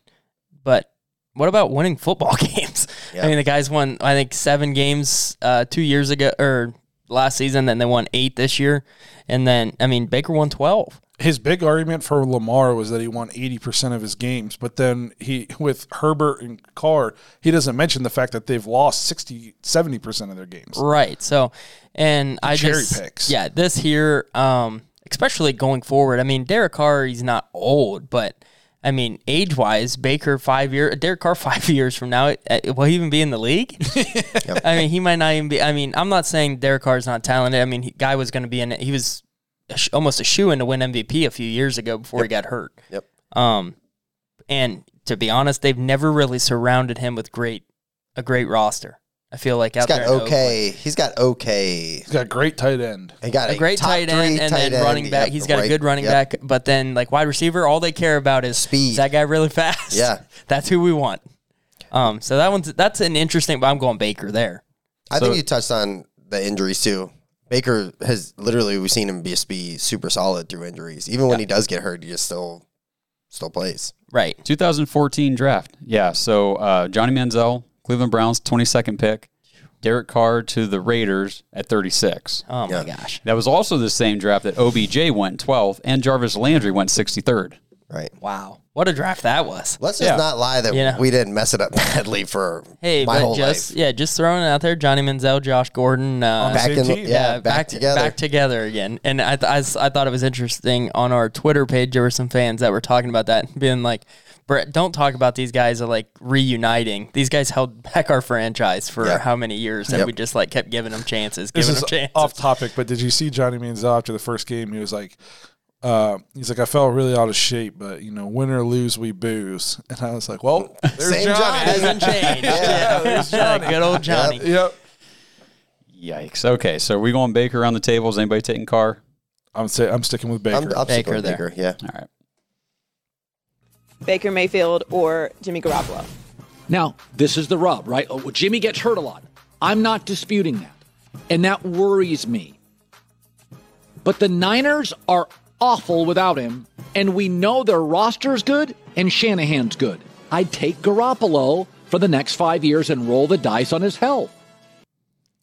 but what about winning football games? Yeah. I mean, the guys won I think seven games uh, two years ago or last season, then they won eight this year, and then I mean Baker won twelve. his big argument for Lamar was that he won 80% of his games, but then he with Herbert and Carr, he doesn't mention the fact that they've lost 60 70% of their games. Right. So, and I cherry just picks. yeah, this here, um, especially going forward. I mean, Derek Carr, he's not old, but I mean, age wise, Baker five year, Derek Carr five years from now, uh, will he even be in the league? I mean, he might not even be. I mean, I'm not saying Derek Carr's not talented. I mean, he, guy was going to be in. He was a sh- almost a shoe in to win MVP a few years ago before he got hurt. Yep. Um, and to be honest, they've never really surrounded him with great a great roster. I feel like He's out there got in Oakland. okay. He's got okay. He's got a great tight end. He got a great top tight three end and tight then end. running back. Yep, He's got a good running Yep. back, but then like wide receiver, all they care about is Speed. Is that guy really fast? Yeah. that's who we want. Um, so that one's that's an interesting. But I'm going Baker there. I So- think you touched on the injuries too. Baker has literally we've seen him just be super solid through injuries. Even when he does get hurt, he just still still plays. Right. 2014 draft. Yeah. So uh, Johnny Manziel, Cleveland Browns, 22nd pick. Derek Carr to the Raiders at 36. Oh Yeah. my gosh. That was also the same draft that OBJ went 12th and Jarvis Landry went 63rd. Right. Wow. What a draft that was. Let's just Yeah. not lie that You know. we didn't mess it up badly for Hey, my but whole just life. yeah, just throwing it out there. Johnny Manziel, Josh Gordon, uh, Back in the, team. yeah, back, together. back together again. And I, th- I, s- I thought it was interesting on our Twitter page. There were some fans that were talking about that, and being like, "Brett, don't talk about these guys are like reuniting. These guys held back our franchise for Yeah. how many years, and Yep. we just like kept giving them chances, This giving is them chances." off topic, but did you see Johnny Manziel after the first game? He was like, uh, he's like, I felt really out of shape, but you know, win or lose, we booze. And I was like, well, there's Same Johnny. Johnny. Hasn't changed. Yeah, there's Johnny. Good old Johnny. Yep. Yikes. Okay. So we going Baker around the table. Is anybody taking Carr? I'm say, I'm sticking with Baker. I'm, I'm sticking Baker with there. Baker. Yeah. All right. Baker Mayfield or Jimmy Garoppolo. Now, this is the rub, right? Oh, well, Jimmy gets hurt a lot. I'm not disputing that. And that worries me. But the Niners are awful without him, and we know their roster's good and Shanahan's good. I'd take Garoppolo for the next five years and roll the dice on his health.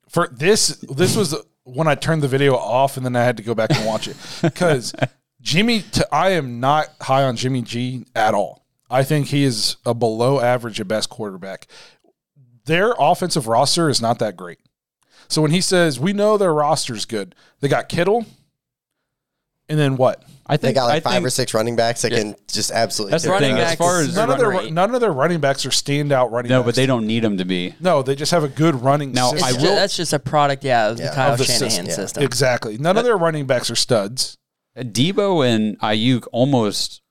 for this this was when I turned the video off and then I had to go back and watch it because Jimmy t- I am not high on Jimmy G at all. I think he is a below average at best quarterback. Their offensive roster is not that great. So when he says we know their roster's good, they got Kittle, and then what? I think They got like I five think, or six running backs that can just absolutely. That's Running thing. ass. As far as None of their rate. none of their running backs are standout running. no, backs. but they don't need them to be. No, they just have a good running. Now, system. I will- ju- that's just a product, yeah, of the Kyle Of the Shanahan system, yeah. system. exactly. None of their running backs are studs. Deebo and Aiyuk almost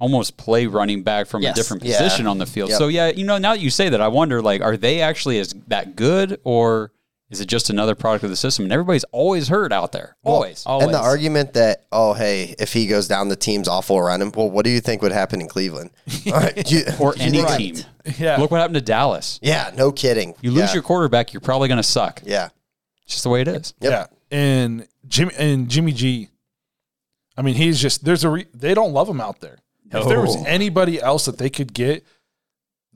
almost play running back from Yes. a different Yeah. position on the field. Yep. So yeah, you know, now that you say that, I wonder like, are they actually as that good, or is it just another product of the system? And everybody's always hurt out there, always. Always. And the argument that, oh, hey, if he goes down, the team's awful around him. Well, what do you think would happen in Cleveland? Uh, you- or any think- team. Yeah. Look what happened to Dallas. Yeah, no kidding. You lose yeah. your quarterback, you're probably going to suck. Yeah. It's just the way it is. Yep. Yeah, and Jimmy and Jimmy G. I mean, he's just there's a re, they don't love him out there. If there was anybody else that they could get,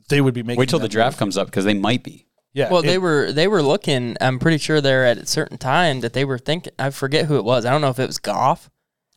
they would be making. Wait till the draft move. comes up because they might be. Yeah, Well, they were they were looking. I'm pretty sure they're at a certain time that they were thinking. I forget who it was. I don't know if it was Goff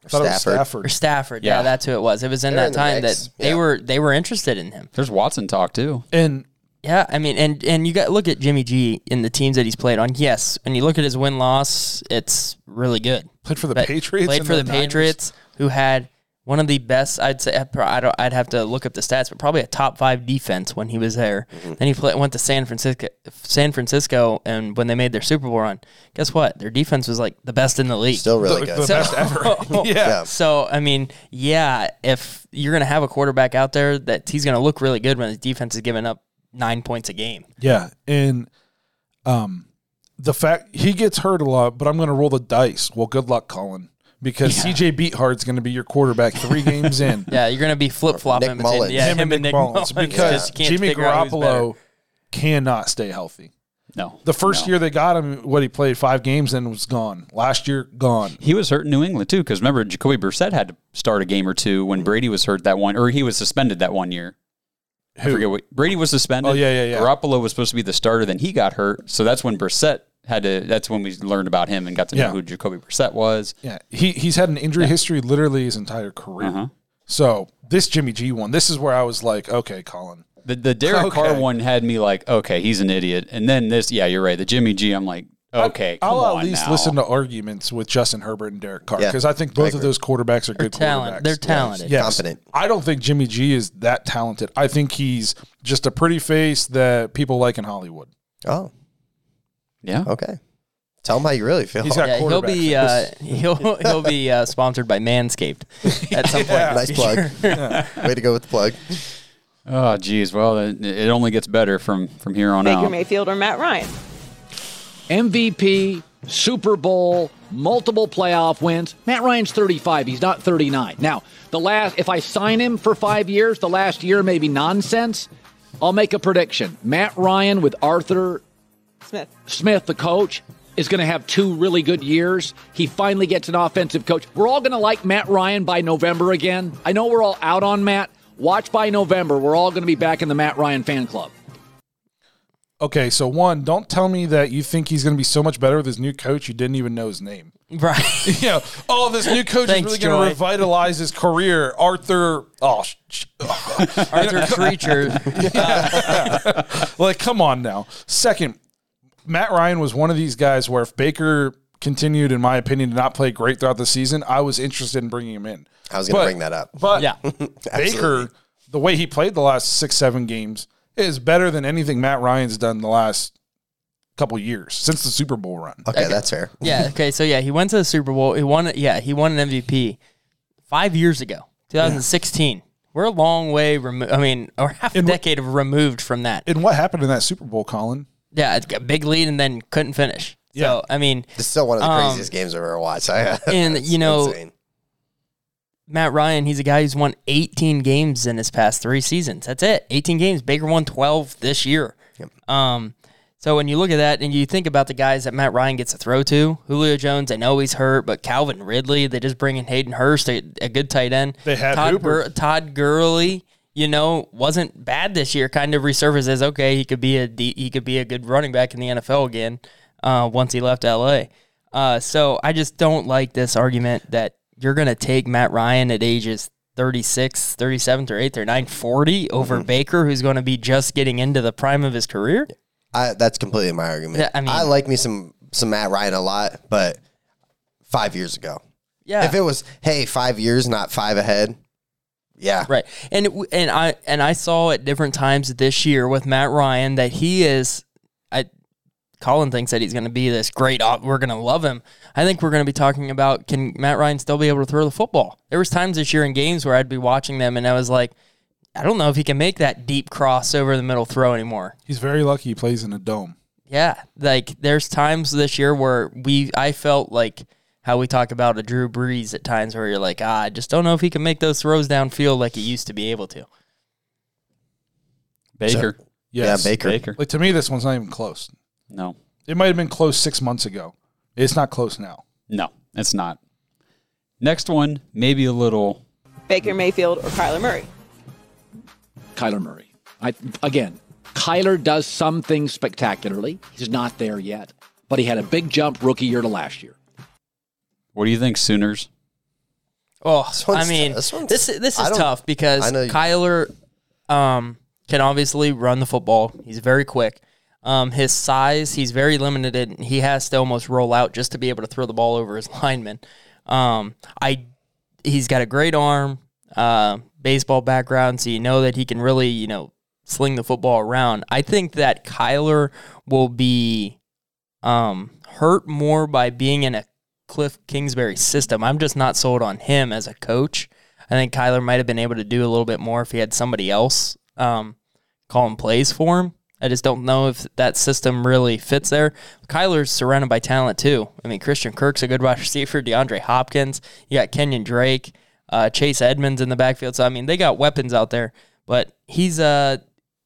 I thought it was Stafford. or Stafford. Stafford. Yeah, Yeah. that's who it was. It was in They're that in time mix. that they were they were interested in him. There's Watson talk too. And Yeah, I mean, and and you got look at Jimmy G in the teams that he's played on. Yes, when you look at his win loss, it's really good. played for the But Patriots. Played for the, Niners. Patriots, who had one of the best. I'd say I don't. I'd have to look up the stats, but probably a top five defense when he was there. Mm-hmm. Then he play, went to San Francisco. San Francisco, and when they made their Super Bowl run, guess what? Their defense was like the best in the league. Still really the, good. the best ever. yeah. yeah. So I mean, yeah, if you're gonna have a quarterback out there that he's gonna look really good when his defense is giving up nine points a game. Yeah, and um, the fact he gets hurt a lot, but I'm going to roll the dice. Well, good luck, Colin, because CJ Beathard's going to be your quarterback three games in. Yeah, you're gonna be flip flopping Nick between Mullens. yeah, him, and Nick, Mullens, because you can't Jimmy figure out who's better. Garoppolo cannot stay healthy. No. The first No. year they got him, what he played five games and was gone. Last year, gone. He was hurt in New England too, because remember Jacoby Brissett had to start a game or two when Brady was hurt that one, or he was suspended that one year. I Who? forget what Brady was suspended. Oh, yeah, yeah, yeah. Garoppolo was supposed to be the starter, then he got hurt, so that's when Brissett had to. That's when we learned about him and got to know Yeah. who Jacoby Brissett was. Yeah, he he's had an injury history literally his entire career. Uh-huh. So this Jimmy G one, this is where I was like, okay, Colin. The the Derek Carr one had me like, okay, he's an idiot, and then this, yeah, you're right. The Jimmy G, I'm like, Okay, come I'll on at least now. listen to arguments with Justin Herbert and Derek Carr Yeah, because I think I both of those quarterbacks are They're good talent. quarterbacks. They're talented. Yes. Confident. I don't think Jimmy G is that talented. I think he's just a pretty face that people like in Hollywood. Oh, Yeah. okay. Tell him how you really feel. He's got Yeah, he'll be uh, he'll he'll be uh, sponsored by Manscaped at some point. nice plug. future. Way to go with the plug. Oh, geez. Well, it, it only gets better from from here on Baker out. Baker Mayfield or Matt Ryan. MVP, Super Bowl, multiple playoff wins. Matt Ryan's 35. He's not 39. Now, the last if I sign him for 5 years, the last year may be nonsense. I'll make a prediction. Matt Ryan with Arthur Smith. Smith, the coach, is going to have two really good years. He finally gets an offensive coach. We're all going to like Matt Ryan by November again. I know we're all out on Matt. Watch by November. We're all going to be back in the Matt Ryan fan club. Okay, so one, don't tell me that you think he's going to be so much better with his new coach you didn't even know his name. Right. you know, oh, this new coach Thanks, is really going to revitalize his career. Arthur, oh, sh- sh- oh. Arthur Treacher. like, come on now. Second, Matt Ryan was one of these guys where if Baker continued, in my opinion, to not play great throughout the season, I was interested in bringing him in. I was going to bring that up. But Yeah. Baker, the way he played the last six, seven games is better than anything Matt Ryan's done the last couple years since the Super Bowl run. Okay, that's fair. Yeah. Okay. So yeah, he went to the Super Bowl. He won. Yeah, he won an MVP five years ago, 2016. We're a long way removed. I mean, or half a And wh- decade of removed from that. And what happened in that Super Bowl, Colin? Yeah, it's got a big lead and then couldn't finish. So I mean, It's still one of the Um, craziest games I've ever watched. I, and, you know, insane. Matt Ryan, he's a guy who's won 18 games in his past three seasons. That's it. 18 games. Baker won 12 this year. Yep. Um, so when you look at that and you think about the guys that Matt Ryan gets to throw to, Julio Jones, I know he's hurt, but Calvin Ridley, they just bring in Hayden Hurst, a, a good tight end. They had Todd, Hooper. Gur- Todd Gurley, you know, wasn't bad this year. Kind of resurfaced as okay, he could be a he could be a good running back in the NFL again uh, once he left LA. Uh, so I just don't like this argument that you're going to take Matt Ryan at ages 36, 37, 38, 39, 40 over Mm-hmm. Baker, who's going to be just getting into the prime of his career. I, that's completely my argument. Yeah, I mean- I like me some some Matt Ryan a lot, but five years ago. Yeah. If it was, hey, five years, not five ahead. Yeah. Right. And it, and I and I saw at different times this year with Matt Ryan that he is I Colin thinks that he's going to be this great we're going to love him. I think we're going to be talking about can Matt Ryan still be able to throw the football? There was times this year in games where I'd be watching them and I was like I don't know if he can make that deep cross over the middle throw anymore. He's very lucky he plays in a dome. Yeah, like there's times this year where we I felt like how we talk about a Drew Brees at times where you're like, ah, I just don't know if he can make those throws downfield like he used to be able to. Baker. Yes. Yeah, Baker. Baker. Like to me, this one's not even close. No. It might have been close six months ago. It's not close now. No, it's not. Next one, maybe a little. Baker Mayfield or Kyler Murray. Kyler Murray. I, again, Kyler does some things spectacularly. He's not there yet, but he had a big jump rookie year to last year. What do you think, Sooners? Oh, I mean, this this this is tough because I you- Kyler um, can obviously run the football. He's very quick. Um, his size, he's very limited. He has to almost roll out just to be able to throw the ball over his lineman. Um, I, he's got a great arm, uh, baseball background, so you know that he can really, you know, sling the football around. I think that Kyler will be um, hurt more by being in a Cliff Kingsbury system. I'm just not sold on him as a coach. I think Kyler might have been able to do a little bit more if he had somebody else um, calling plays for him. I just don't know if that system really fits there. Kyler's surrounded by talent too. I mean, Christian Kirk's a good wide receiver. DeAndre Hopkins. You got Kenyan Drake, uh, Chase Edmonds in the backfield. So I mean, they got weapons out there. But he's uh,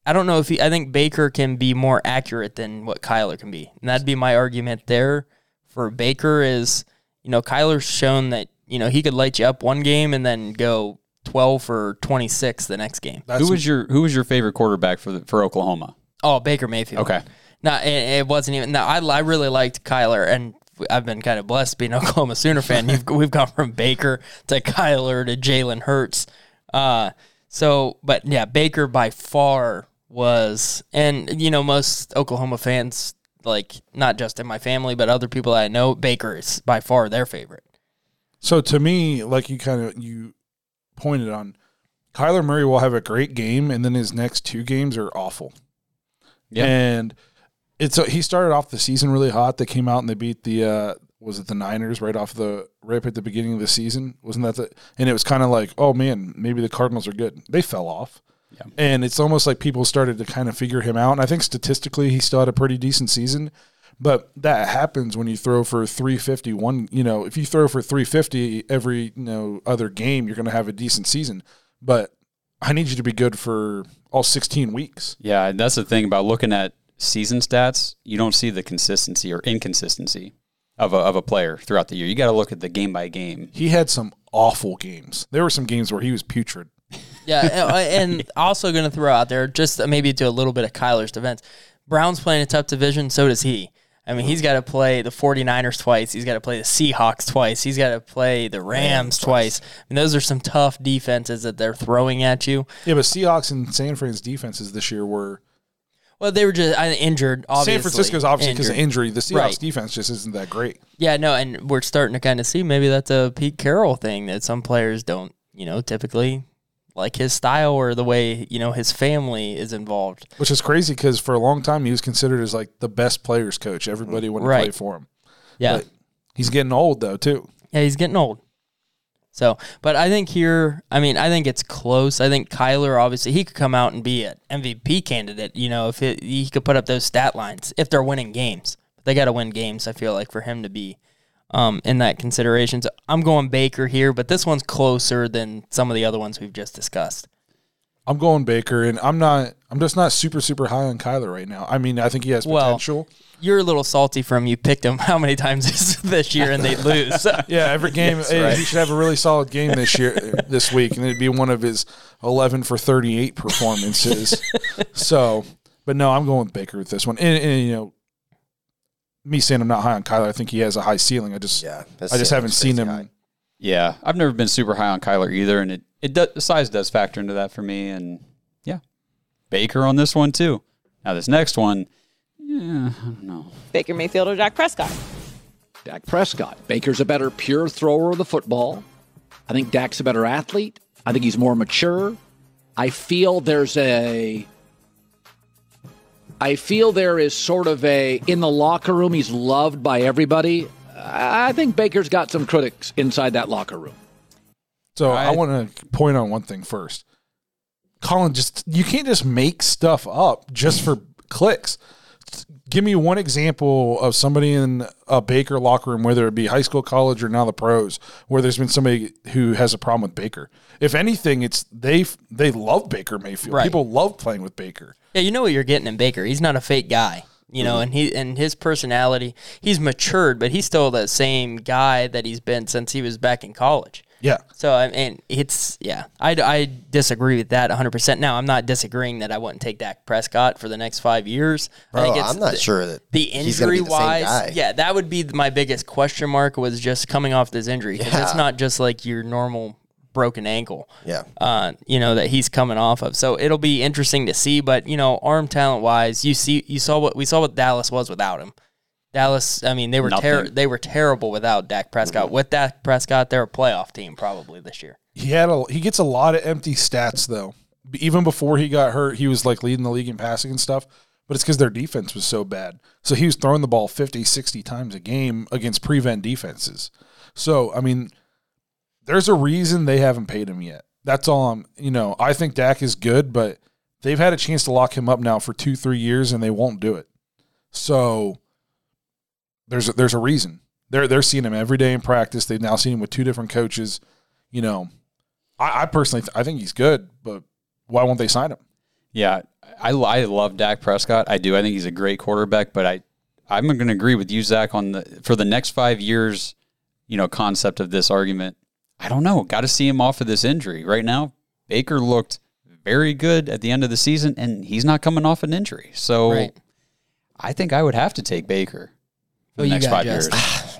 I don't know if he. I think Baker can be more accurate than what Kyler can be, and that'd be my argument there for Baker. Is you know Kyler's shown that you know he could light you up one game and then go twelve for twenty six the next game. That's who was your Who was your favorite quarterback for the, for Oklahoma? Oh, Baker Mayfield. Okay. No, it, it wasn't even. No, I, I really liked Kyler, and I've been kind of blessed being an Oklahoma Sooner fan. You've, we've gone from Baker to Kyler to Jalen Hurts. Uh, so, but yeah, Baker by far was, and you know, most Oklahoma fans like not just in my family, but other people that I know, Baker is by far their favorite. So to me, like you kind of you pointed on, Kyler Murray will have a great game, and then his next two games are awful. Yeah. And it's a, he started off the season really hot. They came out and they beat the uh, was it the Niners right off the rip at the beginning of the season? Wasn't that the? And it was kind of like, oh man, maybe the Cardinals are good. They fell off. Yeah. And it's almost like people started to kind of figure him out. And I think statistically, he still had a pretty decent season. But that happens when you throw for 350. One, you know, if you throw for 350 every, you know, other game, you're going to have a decent season. But I need you to be good for all 16 weeks. Yeah, and that's the thing about looking at season stats. You don't see the consistency or inconsistency of a, of a player throughout the year. You got to look at the game by game. He had some awful games. There were some games where he was putrid. Yeah, and uh, and also going to throw out there just maybe to a little bit of Kyler's defense. Brown's playing a tough division, so does he. I mean, he's got to play the 49ers twice. He's got to play the Seahawks twice. He's got to play the Rams twice. I mean, those are some tough defenses that they're throwing at you. Yeah, but Seahawks and San Fran's defenses this year were Well, they were just uh, injured. Obviously, San Francisco's obviously because of injury. The Seahawks Right. defense just isn't that great. Yeah, no, and we're starting to kind of see maybe that's a Pete Carroll thing that some players don't, you know, typically like his style or the way you know his family is involved. Which is crazy because for a long time he was considered as like the best players coach. Everybody wanted to play for him. Yeah, But he's getting old though too. yeah, he's getting old. So, but I think here, I mean, I think it's close. I think Kyler, obviously, he could come out and be an MVP candidate. You know, if it, he could put up those stat lines if they're winning games. They got to win games. I feel like for him to be um, in that consideration. So I'm going Baker here, but this one's closer than some of the other ones we've just discussed. I'm going Baker, and I'm not. I'm just not super super high on Kyler right now. I mean, I think he has Well, potential. You're a little salty from you picked him how many times this, year and they lose. yeah, every game hey, he should have a really solid game this year, this week, and it'd be one of his 11 for 38 performances. so, but no, I'm going with Baker with this one, and, and you know, me saying I'm not high on Kyler, I think he has a high ceiling. I just, Yeah, I just haven't seen him. Yeah, I've never been super high on Kyler either, and it it does, the size does factor into that for me. And yeah, Baker on this one too. Now this next one, yeah, I don't know. Baker Mayfield or Dak Prescott? Dak Prescott. Baker's a better pure thrower of the football. I think Dak's a better athlete. I think he's more mature. I feel there's a. I feel there is sort of a. In the locker room, he's loved by everybody. I think Baker's got some critics inside that locker room. So I, I- want to point on one thing first. Colin, just you can't just make stuff up just for clicks. Give me one example of somebody in a Baker locker room, whether it be high school, college, or now the pros, where there's been somebody who has a problem with Baker. If anything, it's they they love Baker Mayfield. Right. People love playing with Baker. Yeah, you know what you're getting in Baker. He's not a fake guy. You know, mm-hmm. and he and his personality, he's matured, but he's still the same guy that he's been since he was back in college. Yeah, So I mean, it's yeah. I, I disagree with that 100. percent Now I'm not disagreeing that I wouldn't take Dak Prescott for the next five years. I Bro, think it's I'm not the, sure that the injury the wise. guy. Yeah, that would be my biggest question mark was just coming off this injury because it's not just like your normal broken ankle. Yeah. Uh, you know that he's coming off of. So it'll be interesting to see. But you know, arm talent wise, you see, you saw what we saw what Dallas was without him. Dallas, I mean, they were ter- they were terrible without Dak Prescott. With Dak Prescott, they're a playoff team probably this year. he had a he gets a lot of empty stats though. Even before he got hurt, he was like leading the league in passing and stuff. But it's because their defense was so bad. So he was throwing the ball 50, 60 times a game against prevent defenses. So I mean, there's a reason they haven't paid him yet. That's all I'm. You know, I think Dak is good, but they've had a chance to lock him up now for two, three years, and they won't do it. So there's a, there's a reason. They're they're seeing him every day in practice. They've now seen him with two different coaches. You know, I, I personally th- I think he's good, but why won't they sign him? Yeah, I, I love Dak Prescott. I do. I think he's a great quarterback, but I I'm going to agree with you, Zach, on the for the next five years. You know, concept of this argument. I don't know. Got to see him off of this injury right now. Baker looked very good at the end of the season, and he's not coming off an injury. So Right. I think I would have to take Baker for Who the you next five Justin? years.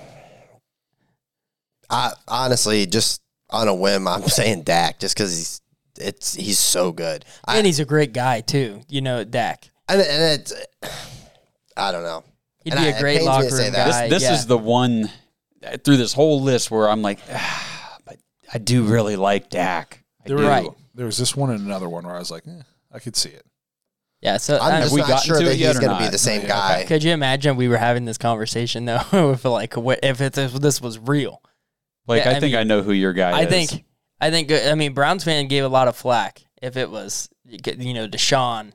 I honestly just on a whim, I'm saying Dak just because he's it's he's so good. I, and he's a great guy too. You know, Dak. and, and it's I don't know. He'd And be I- a great locker room guy. This yeah. is the one uh, through this whole list where I'm like, ah, but I do really like Dak. I There, do. were, Right. there was this one and another one where I was like, eh, I could see it. yeah. So I'm just we not gotten sure to that it yet he's or going to be not? the same Yeah, guy. Could you imagine we were having this conversation though, if like what- if it, if this was real? Like Yeah, I, I think mean, I know who your guy I is. think, I think, I mean, Browns fan gave a lot of flack if it was, you know, Deshaun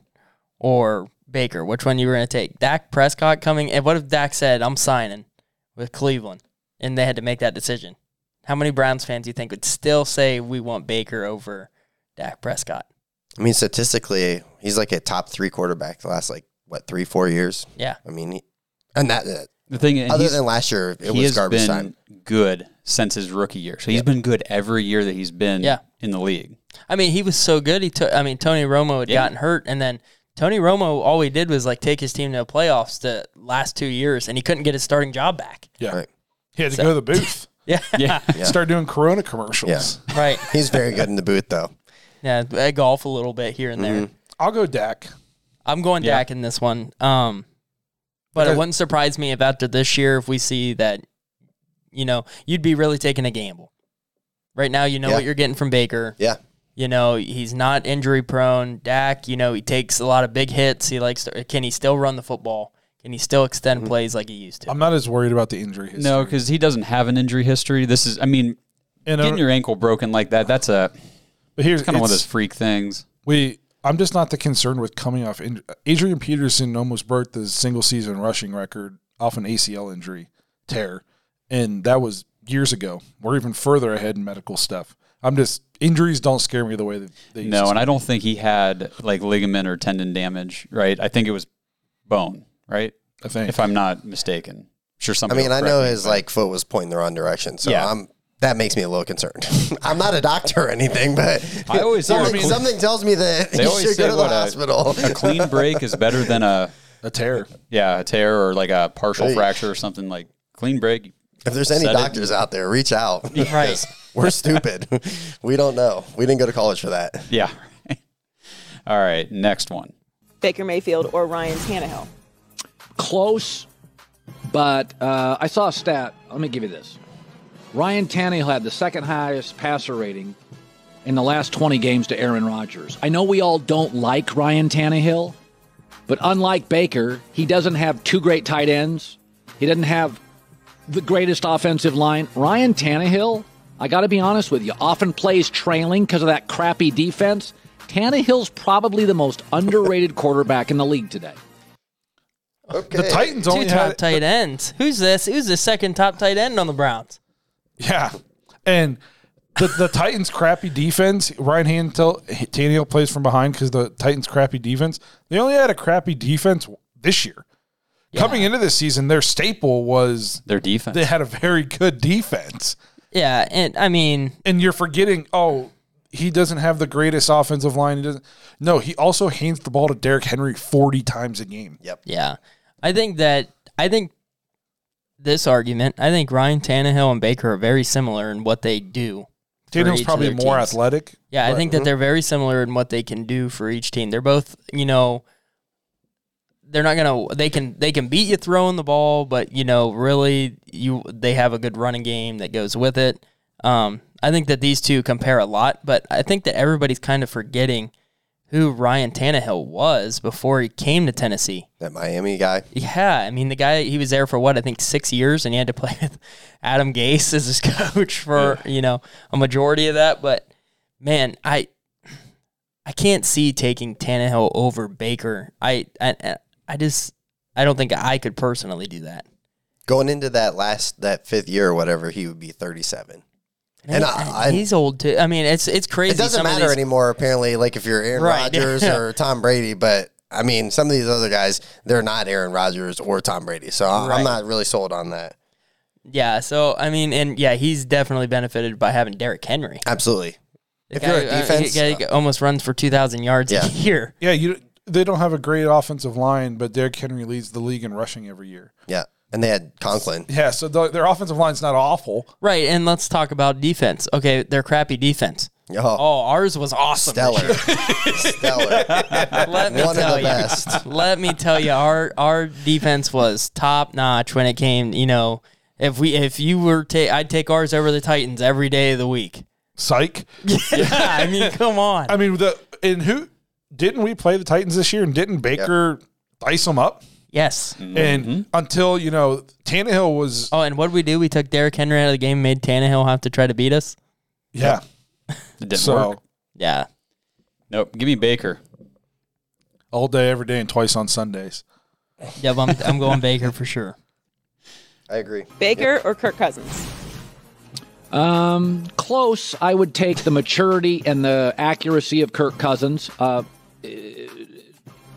or Baker. Which one you were going to take? Dak Prescott coming, and what if Dak said, "I'm signing with Cleveland," and they had to make that decision? How many Browns fans do you think would still say we want Baker over Dak Prescott? I mean, statistically, he's like a top three quarterback the last like what three, four years. Yeah, I mean, he, and that uh, the thing. and other than last year, it he was has garbage been time. good since his rookie year. So he's been good every year that he's been Yeah. in the league. I mean, he was so good. He took. I mean, Tony Romo had Yeah. gotten hurt, and then Tony Romo all he did was like take his team to the playoffs the last two years, and he couldn't get his starting job back. Yeah. Right. He had to go to the booth. Yeah, Yeah. Start doing Corona commercials. Yeah. right. He's very good in the booth, though. Yeah, I golf a little bit here and there. Mm-hmm. I'll go Dak. I'm going Yeah. Dak in this one. Um, but it wouldn't surprise me if after this year, if we see that, you know, you'd be really taking a gamble. Right now, you know Yeah. what you're getting from Baker. Yeah. You know, he's not injury prone. Dak, you know, he takes a lot of big hits. He likes to, can he still run the football? Can he still extend Mm-hmm. plays like he used to? I'm not as worried about the injury history. No, because he doesn't have an injury history. This is, I mean, and getting uh, your ankle broken like that, that's a but here's kind of one of it's- those freak things. We, I'm just not the concerned with coming off. In, Adrian Peterson almost broke the single season rushing record off an ACL injury tear, and that was years ago. We're even further ahead in medical stuff. I'm just injuries don't scare me the way that they used No, to and I don't think he had like ligament or tendon damage, right? I think it was bone, right? I think If I'm not mistaken. Sure, something. I mean, I know me, his but- like foot was pointing the wrong direction, so Yeah. I'm that makes me a little concerned. I'm not a doctor or anything, but I always something, a clean- something tells me that They you should go to the what a- hospital. a clean break is better than a a tear. yeah a tear or like a partial Hey. fracture or something like clean break. if there's any Set it doctors out there, reach out. Right. We're stupid. we don't know. We didn't go to college for that. Yeah. All right, next one. Baker Mayfield or Ryan Tannehill. Close, but uh, I saw a stat. Let me give you this. Ryan Tannehill had the second highest passer rating in the last 20 games to Aaron Rodgers. I know we all don't like Ryan Tannehill, but unlike Baker, he doesn't have two great tight ends. He doesn't have the greatest offensive line. Ryan Tannehill, I got to be honest with you, often plays trailing because of that crappy defense. Tannehill's probably the most underrated quarterback in the league today. Okay. The Titans only Two top had tight ends. Who's this? Who's the second top tight end on the Browns? Yeah, and the the Titans' crappy defense. Ryan Tannehill, Tannehill plays from behind because the Titans' crappy defense. They only had a crappy defense this year. Coming into this season, their staple was Their defense. they had a very good defense, Yeah, and I mean, and you're forgetting. Oh, he doesn't have the greatest offensive line. He doesn't. No, he also hands the ball to Derrick Henry forty times a game. Yep. yeah, I think that I think this argument. I think Ryan Tannehill and Baker are very similar in what they do. Tannehill's probably more teams. athletic. Yeah, I but- think that they're very similar in what they can do for each team. They're both, you know, they're not gonna they can they can beat you throwing the ball, but you know, really you they have a good running game that goes with it. Um, I think that these two compare a lot, but I think that everybody's kind of forgetting who Ryan Tannehill was before he came to Tennessee. That Miami guy. Yeah, I mean the guy he was there for what I think six years, and he had to play with Adam Gase as his coach for you know a majority of that. But man, I I can't see taking Tannehill over Baker. I I I just I don't think I could personally do that. Going into that last that fifth year or whatever, he would be 37. And I- I- he's old too. I mean, it's it's crazy. It doesn't Some matter these- anymore, apparently. Like if you're Aaron Right. Rodgers or Tom Brady, but I mean, some of these other guys, they're not Aaron Rodgers or Tom Brady. So I- Right. I'm not really sold on that. Yeah, so I mean, and yeah, he's definitely benefited by having Derrick Henry. Absolutely. The If you're a guy, uh, defense, he- he almost runs for two thousand yards Yeah. a year. Yeah, you. They don't have a great offensive line, but Derrick Henry leads the league in rushing every year. Yeah. And they had Conklin. Yeah, so the, their offensive line's not awful. Right, and let's talk about defense. Okay, their crappy defense. Oh, Oh, ours was awesome. this stellar, stellar. Let me One of tell the you. best. Let me tell you, our our defense was top notch when it came. You know, if we if you were ta- I'd take ours over the Titans every day of the week. Psych. Yeah, I mean, come on. I mean, the and who didn't we play the Titans this year and didn't Baker dice them up? Yes. And until you know Tannehill was Oh, and what did we do? We took Derrick Henry out of the game, made Tannehill have to try to beat us. yeah. It didn't So work. Yeah. Nope. Give me Baker. all day, every day, and twice on Sundays. Yep, I'm, I'm going Baker for sure. I agree. Baker or Kirk Cousins? Um, close. I would take the maturity and the accuracy of Kirk Cousins. Uh,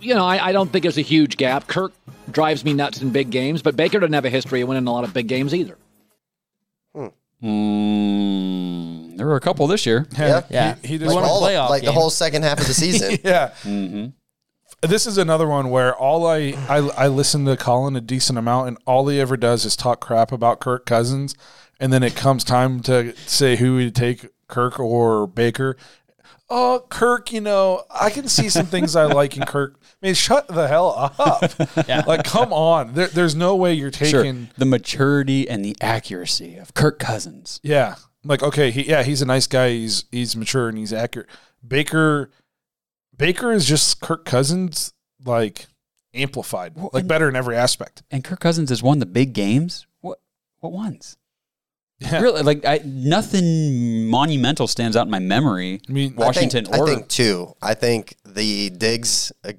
you know, I, I don't think there's a huge gap. Kirk drives me nuts in big games, but Baker doesn't have a history of winning a lot of big games either. Mm, there were a couple this year. Yeah. Yeah. He, he We just won a All- playoff like the whole second half of the season. Yeah. Mm-hmm. This is another one where all I, I I listen to Colin a decent amount, and all he ever does is talk crap about Kirk Cousins, and then it comes time to say who we take, Kirk or Baker. Oh, Kirk, you know, I can see some things I like in Kirk. I mean, shut the hell up! Yeah. Like, come on. There, there's no way you're Sure. taking. The maturity and the accuracy of Kirk Cousins. Yeah, like okay, he, yeah, he's a nice guy. He's he's mature and he's accurate. Baker, Baker is just Kirk Cousins, like amplified, like and- better in every aspect. And Kirk Cousins has won the big games. What what ones? Yeah. Really, like I, nothing monumental stands out in my memory. I mean, Washington I think, or I think two. I think the Diggs uh,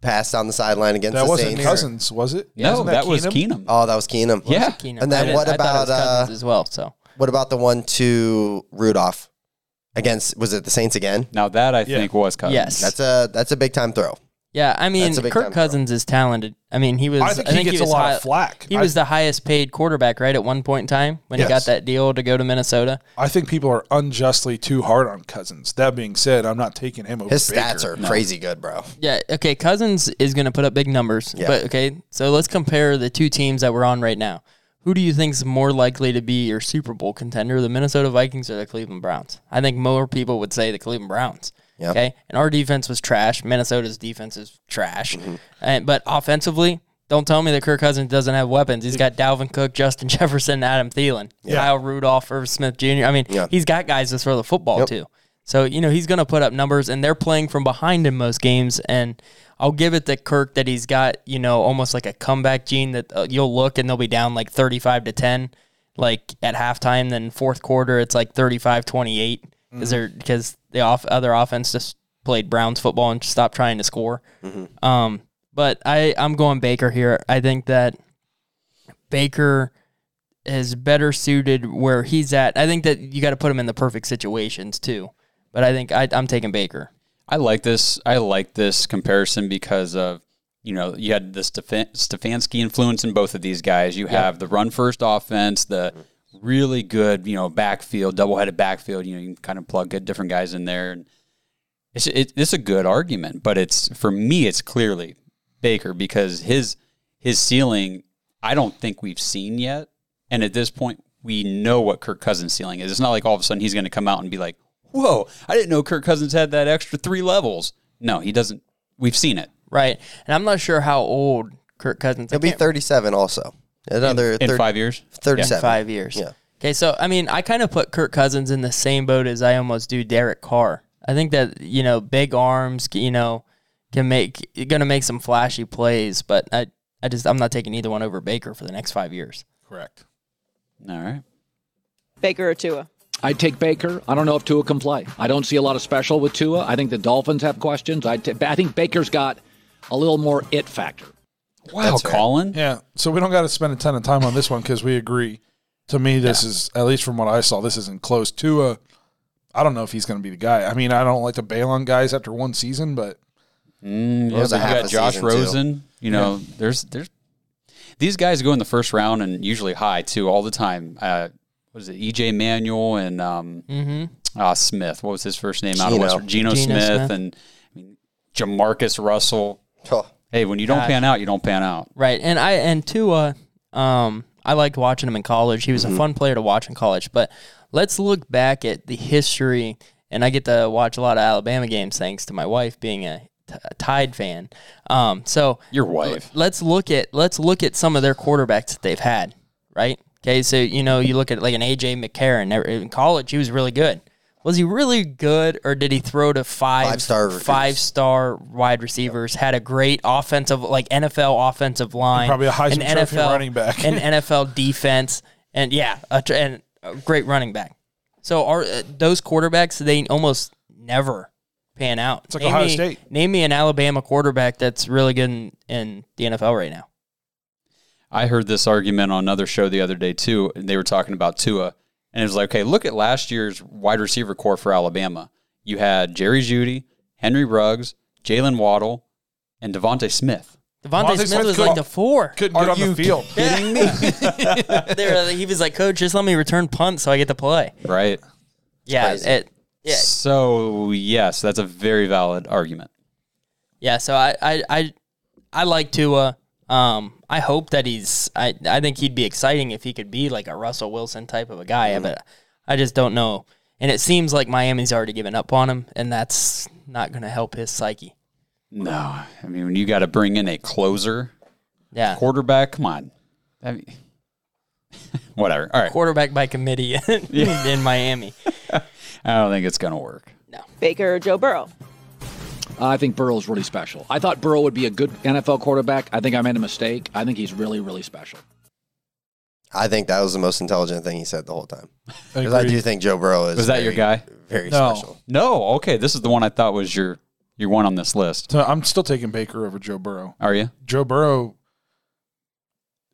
pass down the sideline against that the wasn't Saints. Cousins, was it? no, Wasn't that, was Keenum? Keenum. Oh, that was Keenum. Yeah. Keenum. And then I did- what I it was about, uh, as well? So What about the one to Rudolph against? Was it the Saints again? Now that I Yeah. think was Cousins. Yes. That's a that's a big time throw. Yeah, I mean, That's a big Kirk time throw. Cousins is talented. I mean, he was. I think he gets a was lot high- of flack. He I- was the highest paid quarterback, right, at one point in time when he got Yes. that deal to go to Minnesota. I think people are unjustly too hard on Cousins. That being said, I'm not taking him over. His Baker. stats are crazy good, bro. Yeah, okay, Cousins is going to put up big numbers. Yeah. But okay, so let's compare the two teams that we're on right now. Who do you think is more likely to be your Super Bowl contender, the Minnesota Vikings or the Cleveland Browns? I think more people would say the Cleveland Browns. Yeah. Okay, and our defense was trash. Minnesota's defense is trash. Mm-hmm. And but offensively, don't tell me that Kirk Cousins doesn't have weapons. He's got Dalvin Cook, Justin Jefferson, Adam Thielen, Kyle Rudolph, Irv Smith Jr. I mean, Yeah. he's got guys to throw the football Yep. to. So, you know, he's going to put up numbers, and they're playing from behind in most games. And I'll give it to Kirk that he's got, you know, almost like a comeback gene that uh, you'll look and they'll be down like 35 to 10, like at halftime. Then fourth quarter, it's like 35 28 because they're because the off, other offense just played Browns football and stopped trying to score. Um, but I, I'm going Baker here. I think that Baker is better suited where he's at. I think that you got to put him in the perfect situations too. But I think I, I'm taking Baker. I like this. I like this comparison because of you know you had the Stefan- Stefanski influence in both of these guys. You have the run first offense, the really good you know backfield, double headed backfield. You know you can kind of plug good different guys in there, and it's it, it's a good argument. But it's for me, it's clearly Baker because his his ceiling I don't think we've seen yet, and at this point we know what Kirk Cousins' ceiling is. It's not like all of a sudden he's going to come out and be like, "Whoa, I didn't know Kirk Cousins had that extra three levels." No, he doesn't. We've seen it Right. And I'm not sure how old Kirk Cousins I He'll be can't- 37 also. Another in thir- five years. 37. five years. Yeah. Okay, so I mean, I kind of put Kirk Cousins in the same boat as I almost do Derek Carr. I think that you know, big arms, you know, can make going to make some flashy plays, but I, I just I'm not taking either one over Baker for the next five years. Correct. All right. Baker or Tua? I'd take Baker. I don't know if Tua can play. I don't see a lot of special with Tua. I think the Dolphins have questions. I I think Baker's got a little more it factor. Wow, That's fair. Colin. Yeah. So we don't got to spend a ton of time on this one because we agree. To me, this is at least from what I saw, this isn't close to a. I don't know if he's going to be the guy. I mean, I don't like to bail on guys after one season, but Mm, yeah, was a but you got Josh season, too. Rosen. You know, there's there's these guys go in the first round and usually high too all the time. Uh, what is it? EJ Manuel and um, Mm-hmm. uh, Smith. What was his first name? Out of West Geno, Geno Smith, Smith. and I mean, Jamarcus Russell. Oh, Hey, when you don't Gosh. pan out, you don't pan out. Right, and I and Tua, um, I liked watching him in college. He was Mm-hmm. a fun player to watch in college. But let's look back at the history and I get to watch a lot of Alabama games thanks to my wife being a, t- a Tide fan. Um, so Your wife. let's look at let's look at some of their quarterbacks that they've had, right? Okay, so you know you look at like an AJ McCarron in college, he was really good. Was he really good, or did he throw to five Five-star five star wide receivers? Had a great offensive, like NFL offensive line, probably a Heisman an NFL running back. an NFL defense, and yeah, a, and a great running back. So are uh, those quarterbacks? They almost never pan out. It's like Ohio me, State. Name me an Alabama quarterback that's really good in, in the NFL right now. I heard this argument on another show the other day too. and They were talking about Tua, and it was like, okay, look at last year's wide receiver corps for Alabama. You had Jerry Jeudy, Henry Ruggs, Jaylen Waddle, and DeVonta Smith. DeVonta DeVonta Smith, Smith was like the four. Couldn't get on the field. Kidding me? There, he was like, "Coach, just let me return punt so I get to play." right. Yeah, it, yeah, So yes, that's a very valid argument. yeah. So I, I, I, I like Tua. Um, I hope that he's. I, I think he'd be exciting if he could be like a Russell Wilson type of a guy. Mm-hmm. But I just don't know. And it seems like Miami's already given up on him, and that's not going to help his psyche. No, I mean when you got to bring in a closer Yeah, quarterback, come on. I mean, whatever. All right. quarterback by committee in Miami. I don't think it's gonna work. No, Baker or Joe Burrow? I think Burrow's really special. I thought Burrow would be a good NFL quarterback. I think I made a mistake. I think he's really, really special. I think that was the most intelligent thing he said the whole time. Because I do think Joe Burrow is. Was that your guy? Very No. special. No. Okay, this is the one I thought was your your one on this list. So I'm still taking Baker over Joe Burrow. Are you? Joe Burrow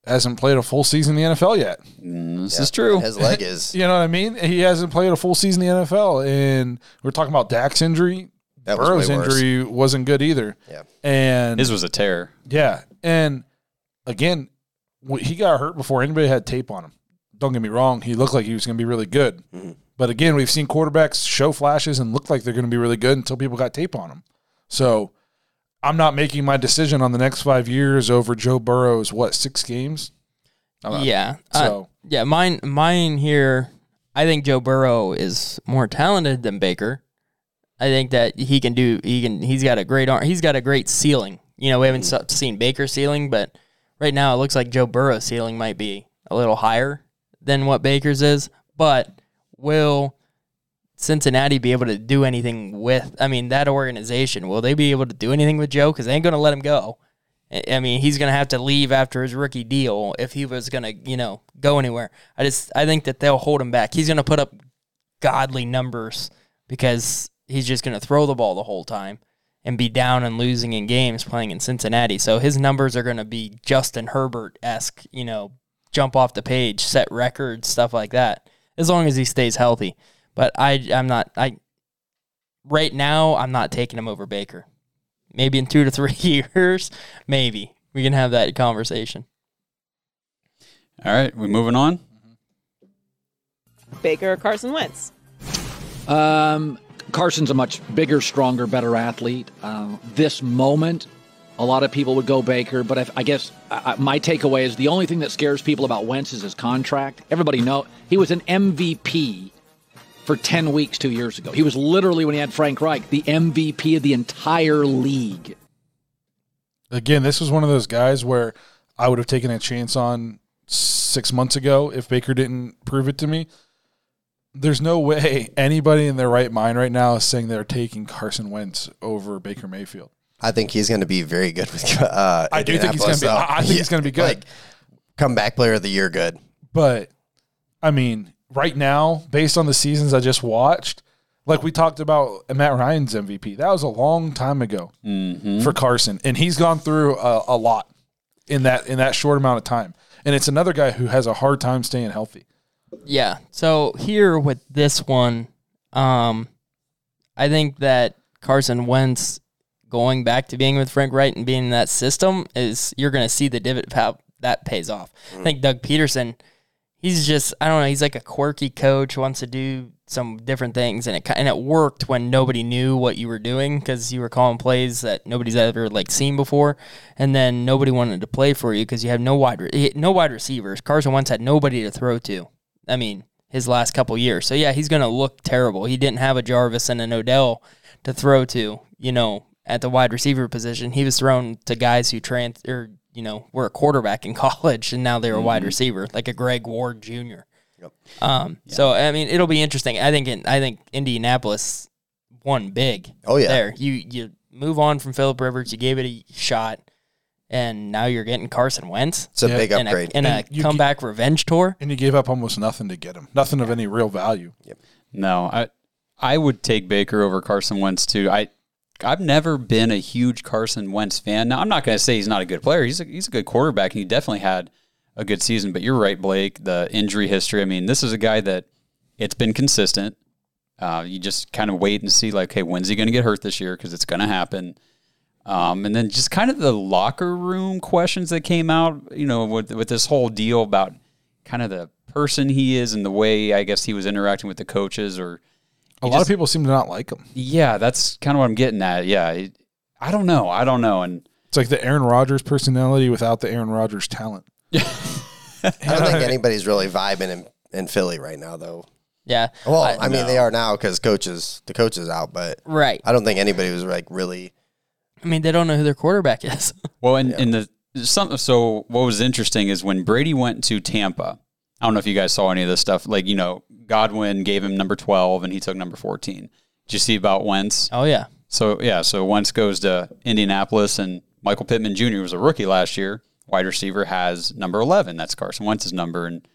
hasn't played a full season in the NFL yet. Mm, this Yeah. is true. His leg is. You know what I mean? He hasn't played a full season in the NFL. And we're talking about Dak's injury. That Burrow's way worse. injury wasn't good either. Yeah. And His was a tear. yeah. And again, he got hurt before anybody had tape on him. Don't get me wrong. He looked like he was going to be really good. Mm-hmm. But again, we've seen quarterbacks show flashes and look like they're going to be really good until people got tape on them. So I'm not making my decision on the next five years over Joe Burrow's, what, six games? I'm not- Yeah. Uh, So yeah, mine mine here I think Joe Burrow is more talented than Baker. I think that he can do he can he's got a great arm he's got a great ceiling. You know, we haven't s- seen Baker's ceiling, but right now it looks like Joe Burrow's ceiling might be a little higher than what Baker's is. But will Cincinnati be able to do anything with I mean that organization? Will they be able to do anything with Joe? Because they ain't gonna let him go. I I mean, he's going to have to leave after his rookie deal if he was going to, you know, go anywhere. I just, I think that they'll hold him back. He's going to put up godly numbers because he's just going to throw the ball the whole time and be down and losing in games playing in Cincinnati. So his numbers are going to be Justin Herbert esque, you know, jump off the page, set records, stuff like that, as long as he stays healthy. But I, I'm not, I, right now, I'm not taking him over Baker maybe in two to three years, maybe we can have that conversation. All right, we're moving on. Baker or Carson Wentz? Um, Carson's a much bigger, stronger, better athlete. Uh, this moment, a lot of people would go Baker, but I, I guess I, I- my takeaway is the only thing that scares people about Wentz is his contract. Everybody know he was an MVP for ten weeks two years ago. He was literally when he had Frank Reich, the MVP of the entire league. again, this was one of those guys where I would have taken a chance on six months ago if Baker didn't prove it to me. There's no way anybody in their right mind right now is saying they're taking Carson Wentz over Baker Mayfield. I think he's going to be very good with. Uh, I do think he's gonna be- I- think he's gonna be good. Like, comeback player of the year, good. But I mean, right now, based on the seasons I just watched, like we talked about Matt Ryan's MVP, that was a long time ago for Carson, and he's gone through a, a lot in that in that short amount of time. And it's another guy who has a hard time staying healthy. Yeah. So here with this one, um, I think that Carson Wentz going back to being with Frank Reich and being in that system is you're going to see the divot how that pays off. I think Doug Pederson, he's just I don't know, he's like a quirky coach wants to do some different things and it and it worked when nobody knew what you were doing because you were calling plays that nobody's ever like seen before and then nobody wanted to play for you because you have no wide re- no wide receivers. Carson Wentz had nobody to throw to. I mean, his last couple years. So yeah, he's going to look terrible. He didn't have a Jarvis and an Odell to throw to, you know, at the wide receiver position. He was thrown to guys who trans or you know were a quarterback in college and now they're a wide receiver, like a Greg Ward Jr. Um, So I mean, it'll be interesting. I think in, I think Indianapolis won big. Oh, yeah. there you you move on from Philip Rivers. You gave it a shot, and now you're getting Carson Wentz It's a Yeah. big in a, upgrade. in a And you comeback revenge tour. And you gave up almost nothing to get him. Nothing of any real value. Yep. No, I I would take Baker over Carson Wentz too. I I've never been a huge Carson Wentz fan. Now I'm not going to say he's not a good player. He's a, he's a good quarterback, and he definitely had a good season. But you're right, Blake. The injury history. I mean, this is a guy that it's been consistent. Uh, you just kind of wait and see, like, hey, when's he going to get hurt this year? Because it's going to happen. Um, and then just kind of the locker room questions that came out, you know, with with this whole deal about kind of the person he is and the way I guess he was interacting with the coaches or A lot just- of people seem to not like him. yeah, that's kind of what I'm getting at. Yeah, it- I don't know. I don't know. And It's like the Aaron Rodgers personality without the Aaron Rodgers talent. I don't think anybody's really vibing in, in Philly right now, though. Yeah. Well, I- I, mean, they are now because coaches, the coach is out, but right. I don't think anybody was like really. I mean, they don't know who their quarterback is. well, and, and the some so what was interesting is when Brady went to Tampa. I don't know if you guys saw any of this stuff. Like you know, Godwin gave him number twelve and he took number fourteen. Did you see about Wentz? oh yeah. So yeah, so Wentz goes to Indianapolis, and Michael Pittman Jr. was a rookie last year. Wide receiver has number eleven. That's Carson Wentz's number, and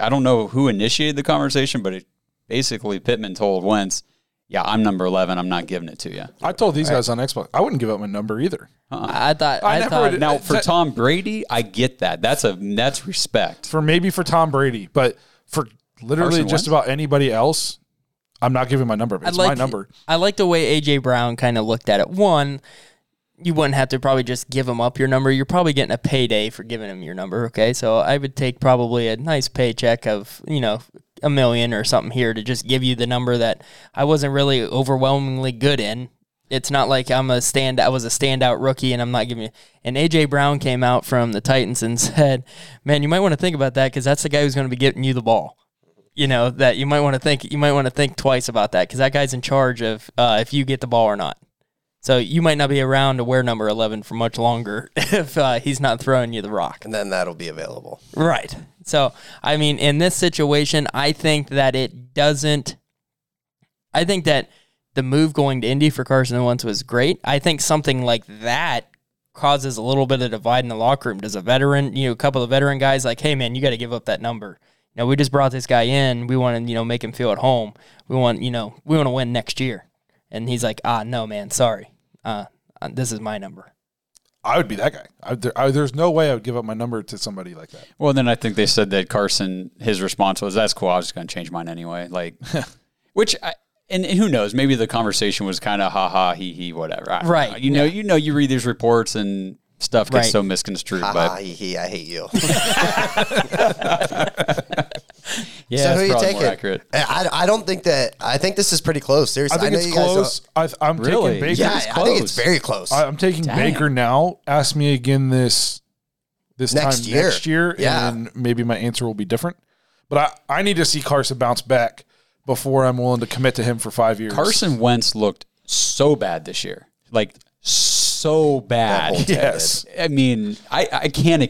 I don't know who initiated the conversation, but it, basically Pittman told Wentz, "Yeah, I'm number eleven. I'm not giving it to you." I told these guys on Xbox, I wouldn't give up my number either. I I thought. I I, never thought. would- Now for That- Tom Brady, I get that. That's a that's respect. For maybe for Tom Brady, but for literally Carson just Wentz? about anybody else, I'm not giving my number. It's I my number. I like the way AJ Brown kind of looked at it. One, you wouldn't have to probably just give him up your number. You're probably getting a payday for giving him your number. Okay, so I would take probably a nice paycheck of you know a million or something here to just give you the number that I wasn't really overwhelmingly good in. It's not like I'm a stand. I was a standout rookie, and I'm not giving you. And AJ Brown came out from the Titans and said, "Man, you might want to think about that because that's the guy who's going to be getting you the ball." you know that you might want to think you might want to think twice about that because that guy's in charge of uh, if you get the ball or not. So you might not be around to wear number eleven for much longer if uh, he's not throwing you the rock. And then that'll be available. Right. So I mean, in this situation, I think that it doesn't. I think that the move going to Indy for Carson Wentz was great. I think something like that causes a little bit of divide in the locker room. Does a veteran, you know, a couple of veteran guys like, hey man, you got to give up that number. You know, we just brought this guy in. We want to, you know, make him feel at home. We want, you know, we want to win next year. And he's like, ah, no, man, sorry. Uh, uh, this is my number. I would be that guy. I, there, I, there's no way I would give up my number to somebody like that. Well, then I think they said that Carson, his response was, "That's cool. I was just going to change mine anyway." Like, which I. And, and who knows? Maybe the conversation was kind of ha ha he he whatever. I Right, know. You know. You know. You read these reports and stuff gets Right. so misconstrued. Ha but ha, he, he, I hate you. yeah, so that's who you probably taking? more accurate. I, I don't think that. I think this is pretty close. Seriously, I think know it's you guys close. I, I'm Really? taking Baker. Yeah, it's I think it's very close. I, I'm taking Dang. Baker now. Ask me again this this Next time year. next year, Yeah. and maybe my answer will be different. But I, I need to see Carson bounce back before I'm willing to commit to him for five years. Carson Wentz looked so bad this year, like so bad. yes. I mean, I, I can't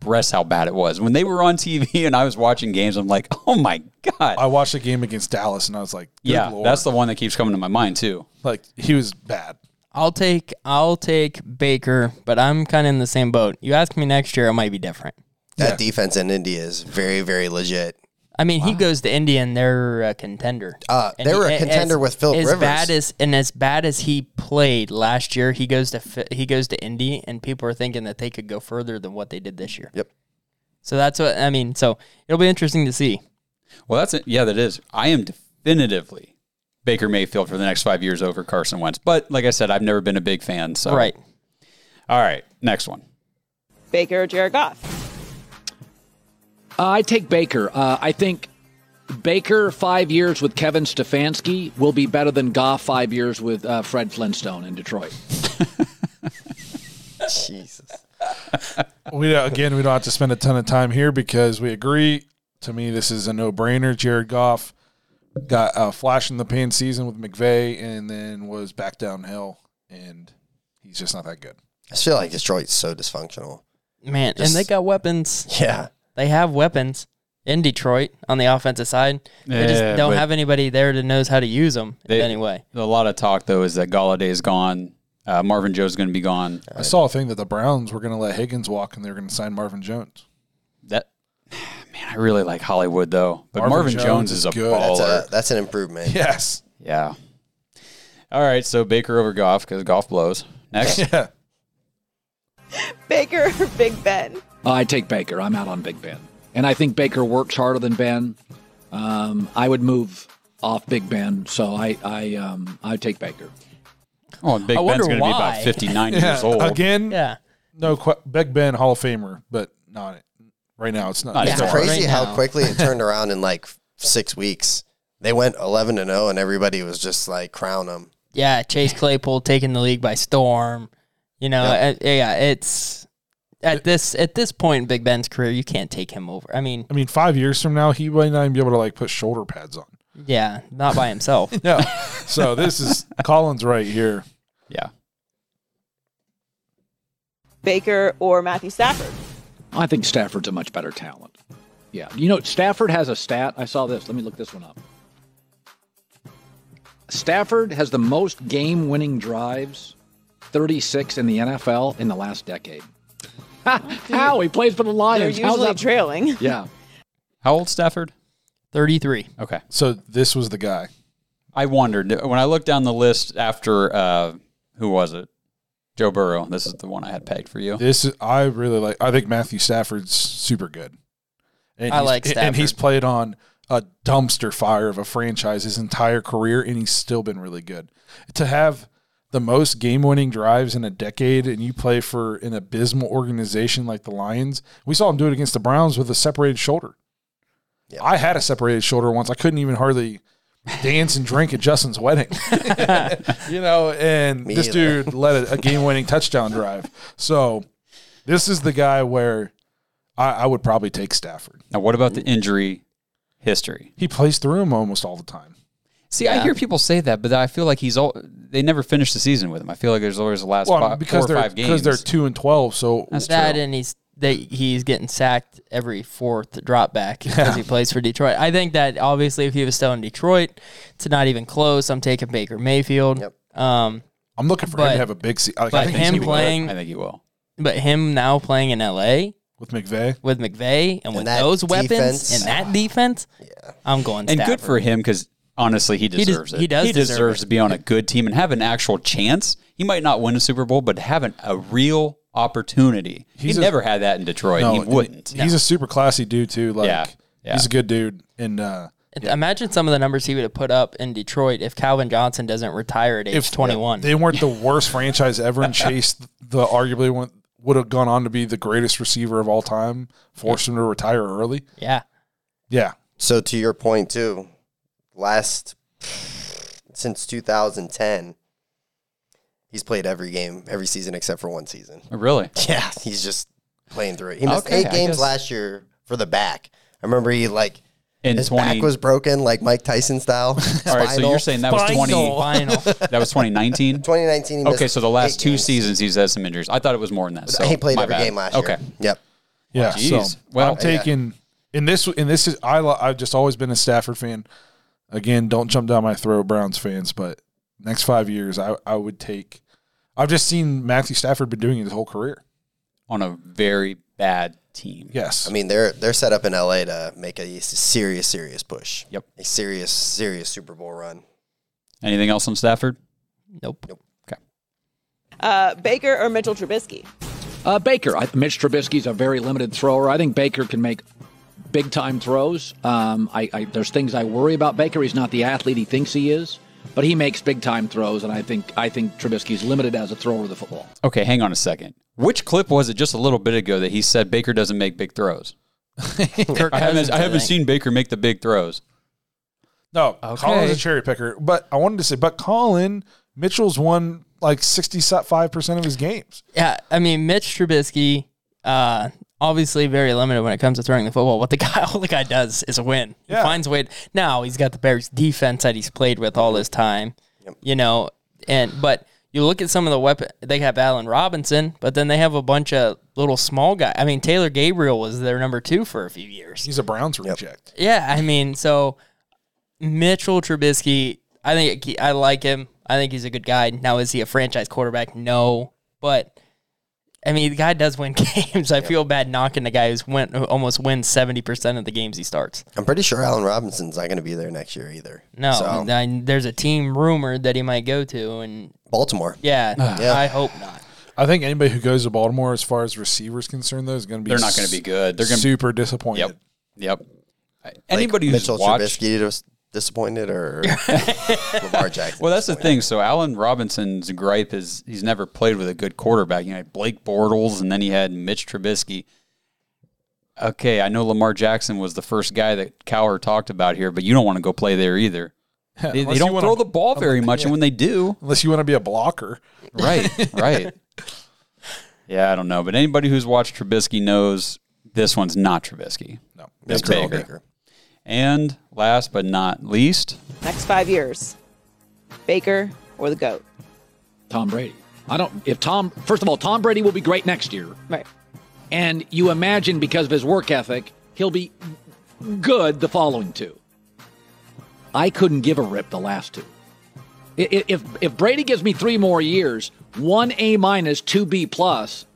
express how bad it was when they were on TV and I was watching games. I'm like, oh my god, I watched a game against Dallas, and I was like, good yeah, Lord. that's the one that keeps coming to my mind too. like he was bad. I'll take I'll take Baker, but I'm kind of in the same boat. You ask me next year, it might be different. that yeah. defense in Indy is very, very legit. I mean, he goes to Indy and they're a contender. Uh, And they he- were a as- contender with Philip as Rivers. bad as and as bad as he played last year, he goes to he goes to Indy, and people are thinking that they could go further than what they did this year. Yep. So that's what I mean. So it'll be interesting to see. Well, that's it. Yeah, that is. I am definitively Baker Mayfield for the next five years over Carson Wentz. But like I said, I've never been a big fan. So Right. All right, next one. Baker or Jared Goff? Uh, I take Baker. Uh, I think Baker five years with Kevin Stefanski will be better than Goff five years with uh, Fred Flintstone in Detroit. Jesus. We again, we don't have to spend a ton of time here because we agree. to me, this is a no brainer. Jared Goff got a flash in the pan season with McVay, and then was back downhill, and he's just not that good. I feel like Detroit's so dysfunctional. Man, Just- and they got weapons. Yeah. They have weapons in Detroit on the offensive side. They just don't have anybody there that knows how to use them They- in any way. A lot of talk though is that Golladay is gone. Uh, Marvin Joe's going to be gone. I saw a thing that the Browns were going to let Higgins walk, and they were going to sign Marvin Jones. That man, I really like Hollywood though. But Marvin Marvin, Jones Jones, is is a good. baller. That's a that's an improvement. Yes. yeah. All right, so Baker over Goff because golf blows. Next, Yeah. Baker or Big Ben? I take Baker. I'm out on Big Ben. And I think Baker works harder than Ben. Um, I would move off Big Ben, so I I um, I take Baker. oh, and Big I Ben's going to be about 59 Yeah. years old. Again, Yeah. no, que- Big Ben Hall of Famer, but not right now. It's not. Not it's It's Yeah. crazy Right how now. quickly it turned around in like six weeks. They went 11 to 0, and everybody was just like crown them. Yeah, Chase Claypool taking the league by storm. You know, Yeah. uh, yeah, it's at this at this point in Big Ben's career, you can't take him over. I mean, I mean, five years from now, he might not even be able to like put shoulder pads on. yeah, not by himself. No. so this is Collins right here. Yeah. Baker or Matthew Stafford? I think Stafford's a much better talent. Yeah. You know, Stafford has a stat. I saw this. Let me look this one up. Stafford has the most game winning drives, 36 in the NFL in the last decade. How? He plays for the Lions. They're Lions. How's usually that? trailing. yeah. How old Stafford? Thirty three. Okay. So this was the guy. I wondered when I looked down the list after uh, who was it? Joe Burrow. This is the one I had pegged for you. This is, I really like. I think Matthew Stafford's super good. And I he's- like and he's played on a dumpster fire of a franchise his entire career, and he's still been really good. To have the most game-winning drives in a decade, and you play for an abysmal organization like the Lions, we saw him do it against the Browns with a separated shoulder. Yeah. I had a separated shoulder once. I couldn't even hardly dance and drink at Justin's wedding. you know, and Me this either. dude led a, a game-winning touchdown drive. So this is the guy where I, I would probably take Stafford. Now, what about the injury history? He plays through him almost all the time. See, I hear people say that, but I feel like he's all. They never finish the season with him. I feel like there's always the last Well, five, because four or they're five because they're two and twelve. So That's That true. and he's they, he's getting sacked every fourth drop back because he plays for Detroit. I think that obviously if he was still in Detroit, it's not even close. I'm taking Baker Mayfield. Yep. Um, I'm looking for him to have a big season. Like, I but think him he will. playing- I think he will. but him now playing in LA with McVay. with McVay and with that those weapons and that defense, Yeah. I'm going. And good for him because honestly, he des- deserves it. he does He deserve deserves it. to be on a good team and have an actual chance. He might not win a Super Bowl, but having a real opportunity. He's he a- never had that in Detroit. No, he wouldn't. He's a super classy dude too. Like Yeah, yeah. he's a good dude. And uh, Imagine some of the numbers he would have put up in Detroit if Calvin Johnson doesn't retire at age if 21. they weren't the worst franchise ever and Chase the arguably one would have gone on to be the greatest receiver of all time, forced him to retire early. yeah. Yeah. So to your point too, last since 2010, he's played every game, every season except for one season. Oh, really. Yeah, he's just playing through it. He missed Okay, eight I games guess- last year for the back. I remember he like In his 20, back was broken, like Mike Tyson style. all right, so you're saying that was 20, Final. that was 2019? 2019? He Okay, so the last two games. seasons he's had some injuries. I thought it was more than that. So he played every bad. game last okay. year. Okay yep. Yeah. Jeez. So Well- I'm taking in this in this is I lo- I've just always been a Stafford fan. Again, don't jump down my throat, Browns fans, but next five years I, I would take I've just seen Matthew Stafford been doing it his whole career. On a very bad team. Yes. I mean, they're they're set up in LA to make a serious, serious push. Yep. A serious, serious Super Bowl run. Anything else on Stafford? Nope. Nope. Okay. Uh, Baker or Mitchell Trubisky? Uh, Baker. I, Mitch Trubisky's a very limited thrower. I think Baker can make big time throws. Um, I, I, there's things I worry about Baker. He's not the athlete he thinks he is, but he makes big time throws, and I think I think Trubisky's limited as a thrower of the football. Okay, hang on a second. Which clip was it just a little bit ago that he said Baker doesn't make big throws? Kirk I haven't I haven't seen Baker make the big throws. No, Okay. Colin's a cherry picker. But I wanted to say, but Colin Mitchell's won like sixty five percent of his games. Yeah, I mean Mitch Trubisky. Uh, obviously very limited when it comes to throwing the football. What the guy, all the guy does is win. He finds a way. Now he's got the Bears defense that he's played with all this time. You know, and but you look at some of the weapon. They have Allen Robinson, but then they have a bunch of little small guys. I mean, Taylor Gabriel was their number two for a few years. He's a Browns reject. Yeah, I mean, so Mitchell Trubisky, I think I like him. I think he's a good guy. Now, is he a franchise quarterback? No, but I mean, the guy does win games. I feel bad knocking the guy who's win who almost wins seventy percent of the games he starts. I'm pretty sure Allen Robinson's not going to be there next year either. No, So, I- there's a team rumored that he might go to, and Baltimore. yeah, Yeah. I hope not. I think anybody who goes to Baltimore, as far as receivers concerned, though, is going to be They're not going to be good. They're going to super disappointed. Yep. Yep. Anybody like who's Mitchell watched Trubisky was disappointed or Lamar Jackson. Well, that's the thing. So Allen Robinson's gripe is he's never played with a good quarterback. You know, Blake Bortles, and then he had Mitch Trubisky. Okay, I know Lamar Jackson was the first guy that Cowherd talked about here, but you don't want to go play there either. They, they don't you wanna- throw the ball very much, and when they do, Unless you want to be a blocker. right, right. Yeah, I don't know, but anybody who's watched Trubisky knows this one's not Trubisky. No. It's Terrell Baker. Baker. And last but not least, Next five years, Baker or the GOAT. Tom Brady. I don't. If Tom, first of all, Tom Brady will be great next year, Right. and you imagine because of his work ethic, he'll be good the following two. I couldn't give a rip the last two. I- i- If if Brady gives me three more years, one A minus, two B plus.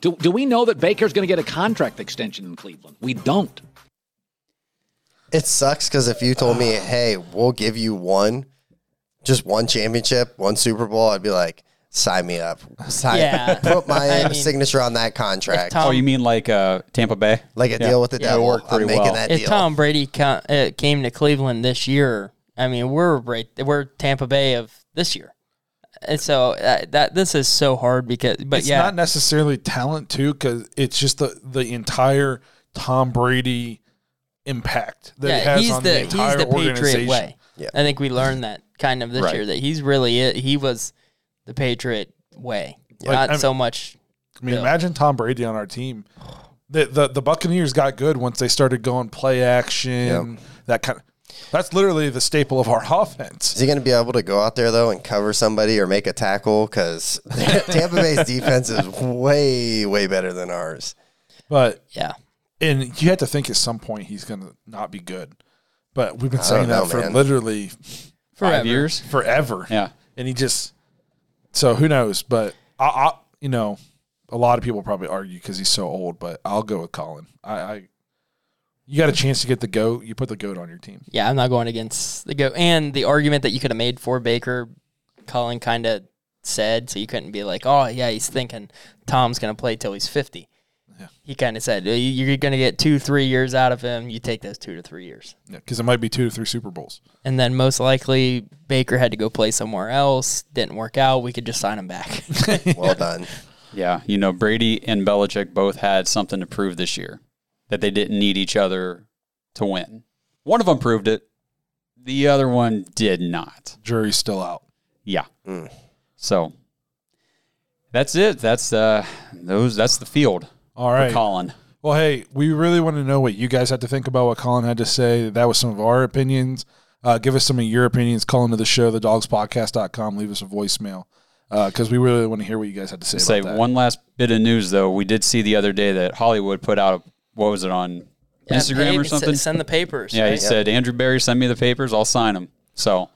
Do, do we know that Baker's going to get a contract extension in Cleveland? We don't. It sucks because if you told me, hey, we'll give you one, just one championship, one Super Bowl, I'd be like, sign me up. Sign, Yeah. Put my I mean, signature on that contract. Tom- oh, you mean like uh, Tampa Bay? like a Yeah. deal with the Yeah, it devil. worked I'm pretty making well. that If deal. Tom Brady ca- uh, came to Cleveland this year, I mean, we're right, we're Tampa Bay of this year. And so uh, that this is so hard because, but it's yeah, not necessarily talent too, because it's just the the entire Tom Brady impact that it yeah, has he's on the, the, he's entire the Patriot organization. way. Yeah. I think we learned that kind of this Right. year that he's really it. He was the Patriot way, Like, not I so much. I mean, Bill. imagine Tom Brady on our team. The, the the Buccaneers got good once they started going play action. That kind of that's literally the staple of our offense. Is he going to be able to go out there though and cover somebody or make a tackle? Because Tampa Bay's defense is way, way better than ours. But Yeah, and you have to think at some point he's going to not be good. But we've been I saying don't that know, for man. literally forever. Five years? forever. Yeah. and he just so who knows? But I, I you know, a lot of people probably argue because he's so old. But I'll go with Colin. I, I you got a chance to get the goat. You put the goat on your team. Yeah, I'm not going against the goat. And the argument that you could have made for Baker, Colin kind of said, so you couldn't be like, oh yeah, he's thinking Tom's going to play till he's 50. Yeah. He kind of said "You- you're going to get two, three years out of him. You take those two to three years, because it might be two to three Super Bowls. and then most likely Baker had to go play somewhere else. Didn't work out. We could just sign him back. Well done. Yeah, you know, Brady and Belichick both had something to prove this year that they didn't need each other to win. One of them proved it, the other one did not. Jury's still out. Yeah. So that's it. That's uh those that's the field All for. Colin. Well, hey, we really want to know what you guys had to think about what Colin had to say. That was some of our opinions. Uh, give us some of your opinions. Call into the show, thedawgspodcast.com. Leave us a voicemail because we really want to hear what you guys had to say, Say about that. one last bit of news though. We did see the other day that Hollywood put out what was it on Yeah, Instagram hey, or s- something? Send the papers. yeah, he right? said Andrew Berry, send me the papers. I'll sign them. So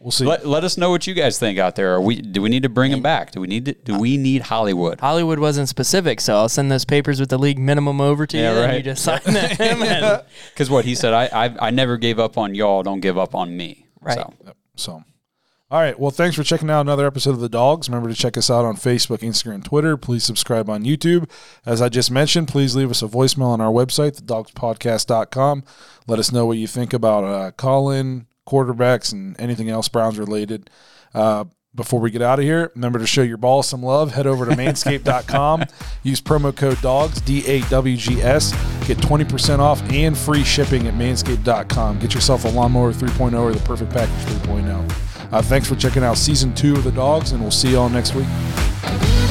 We'll see. let, let us know what you guys think out there. Are we do we need to bring him back? Do we need to, do we need Hollywood? Hollywood wasn't specific, so I'll send those papers with the league minimum over to Yeah, you, and you just sign them. and- Because what he said, I, I I never gave up on y'all. Don't give up on me. Right. So, So, all right. Well, thanks for checking out another episode of The Dawgs. Remember to check us out on Facebook, Instagram, Twitter. Please subscribe on YouTube. As I just mentioned, please leave us a voicemail on our website, thedawgspodcast.com. Let us know what you think about uh, call-in, quarterbacks, and anything else Browns related. Uh, before we get out of here, remember to show your ball some love. Head over to manscaped.com. Use promo code DAWGS, D A W G S. Get 20% off and free shipping at manscaped.com. Get yourself a lawnmower 3.0 or the perfect package 3.0. Uh, thanks for checking out season two of The Dawgs, and we'll see you all next week.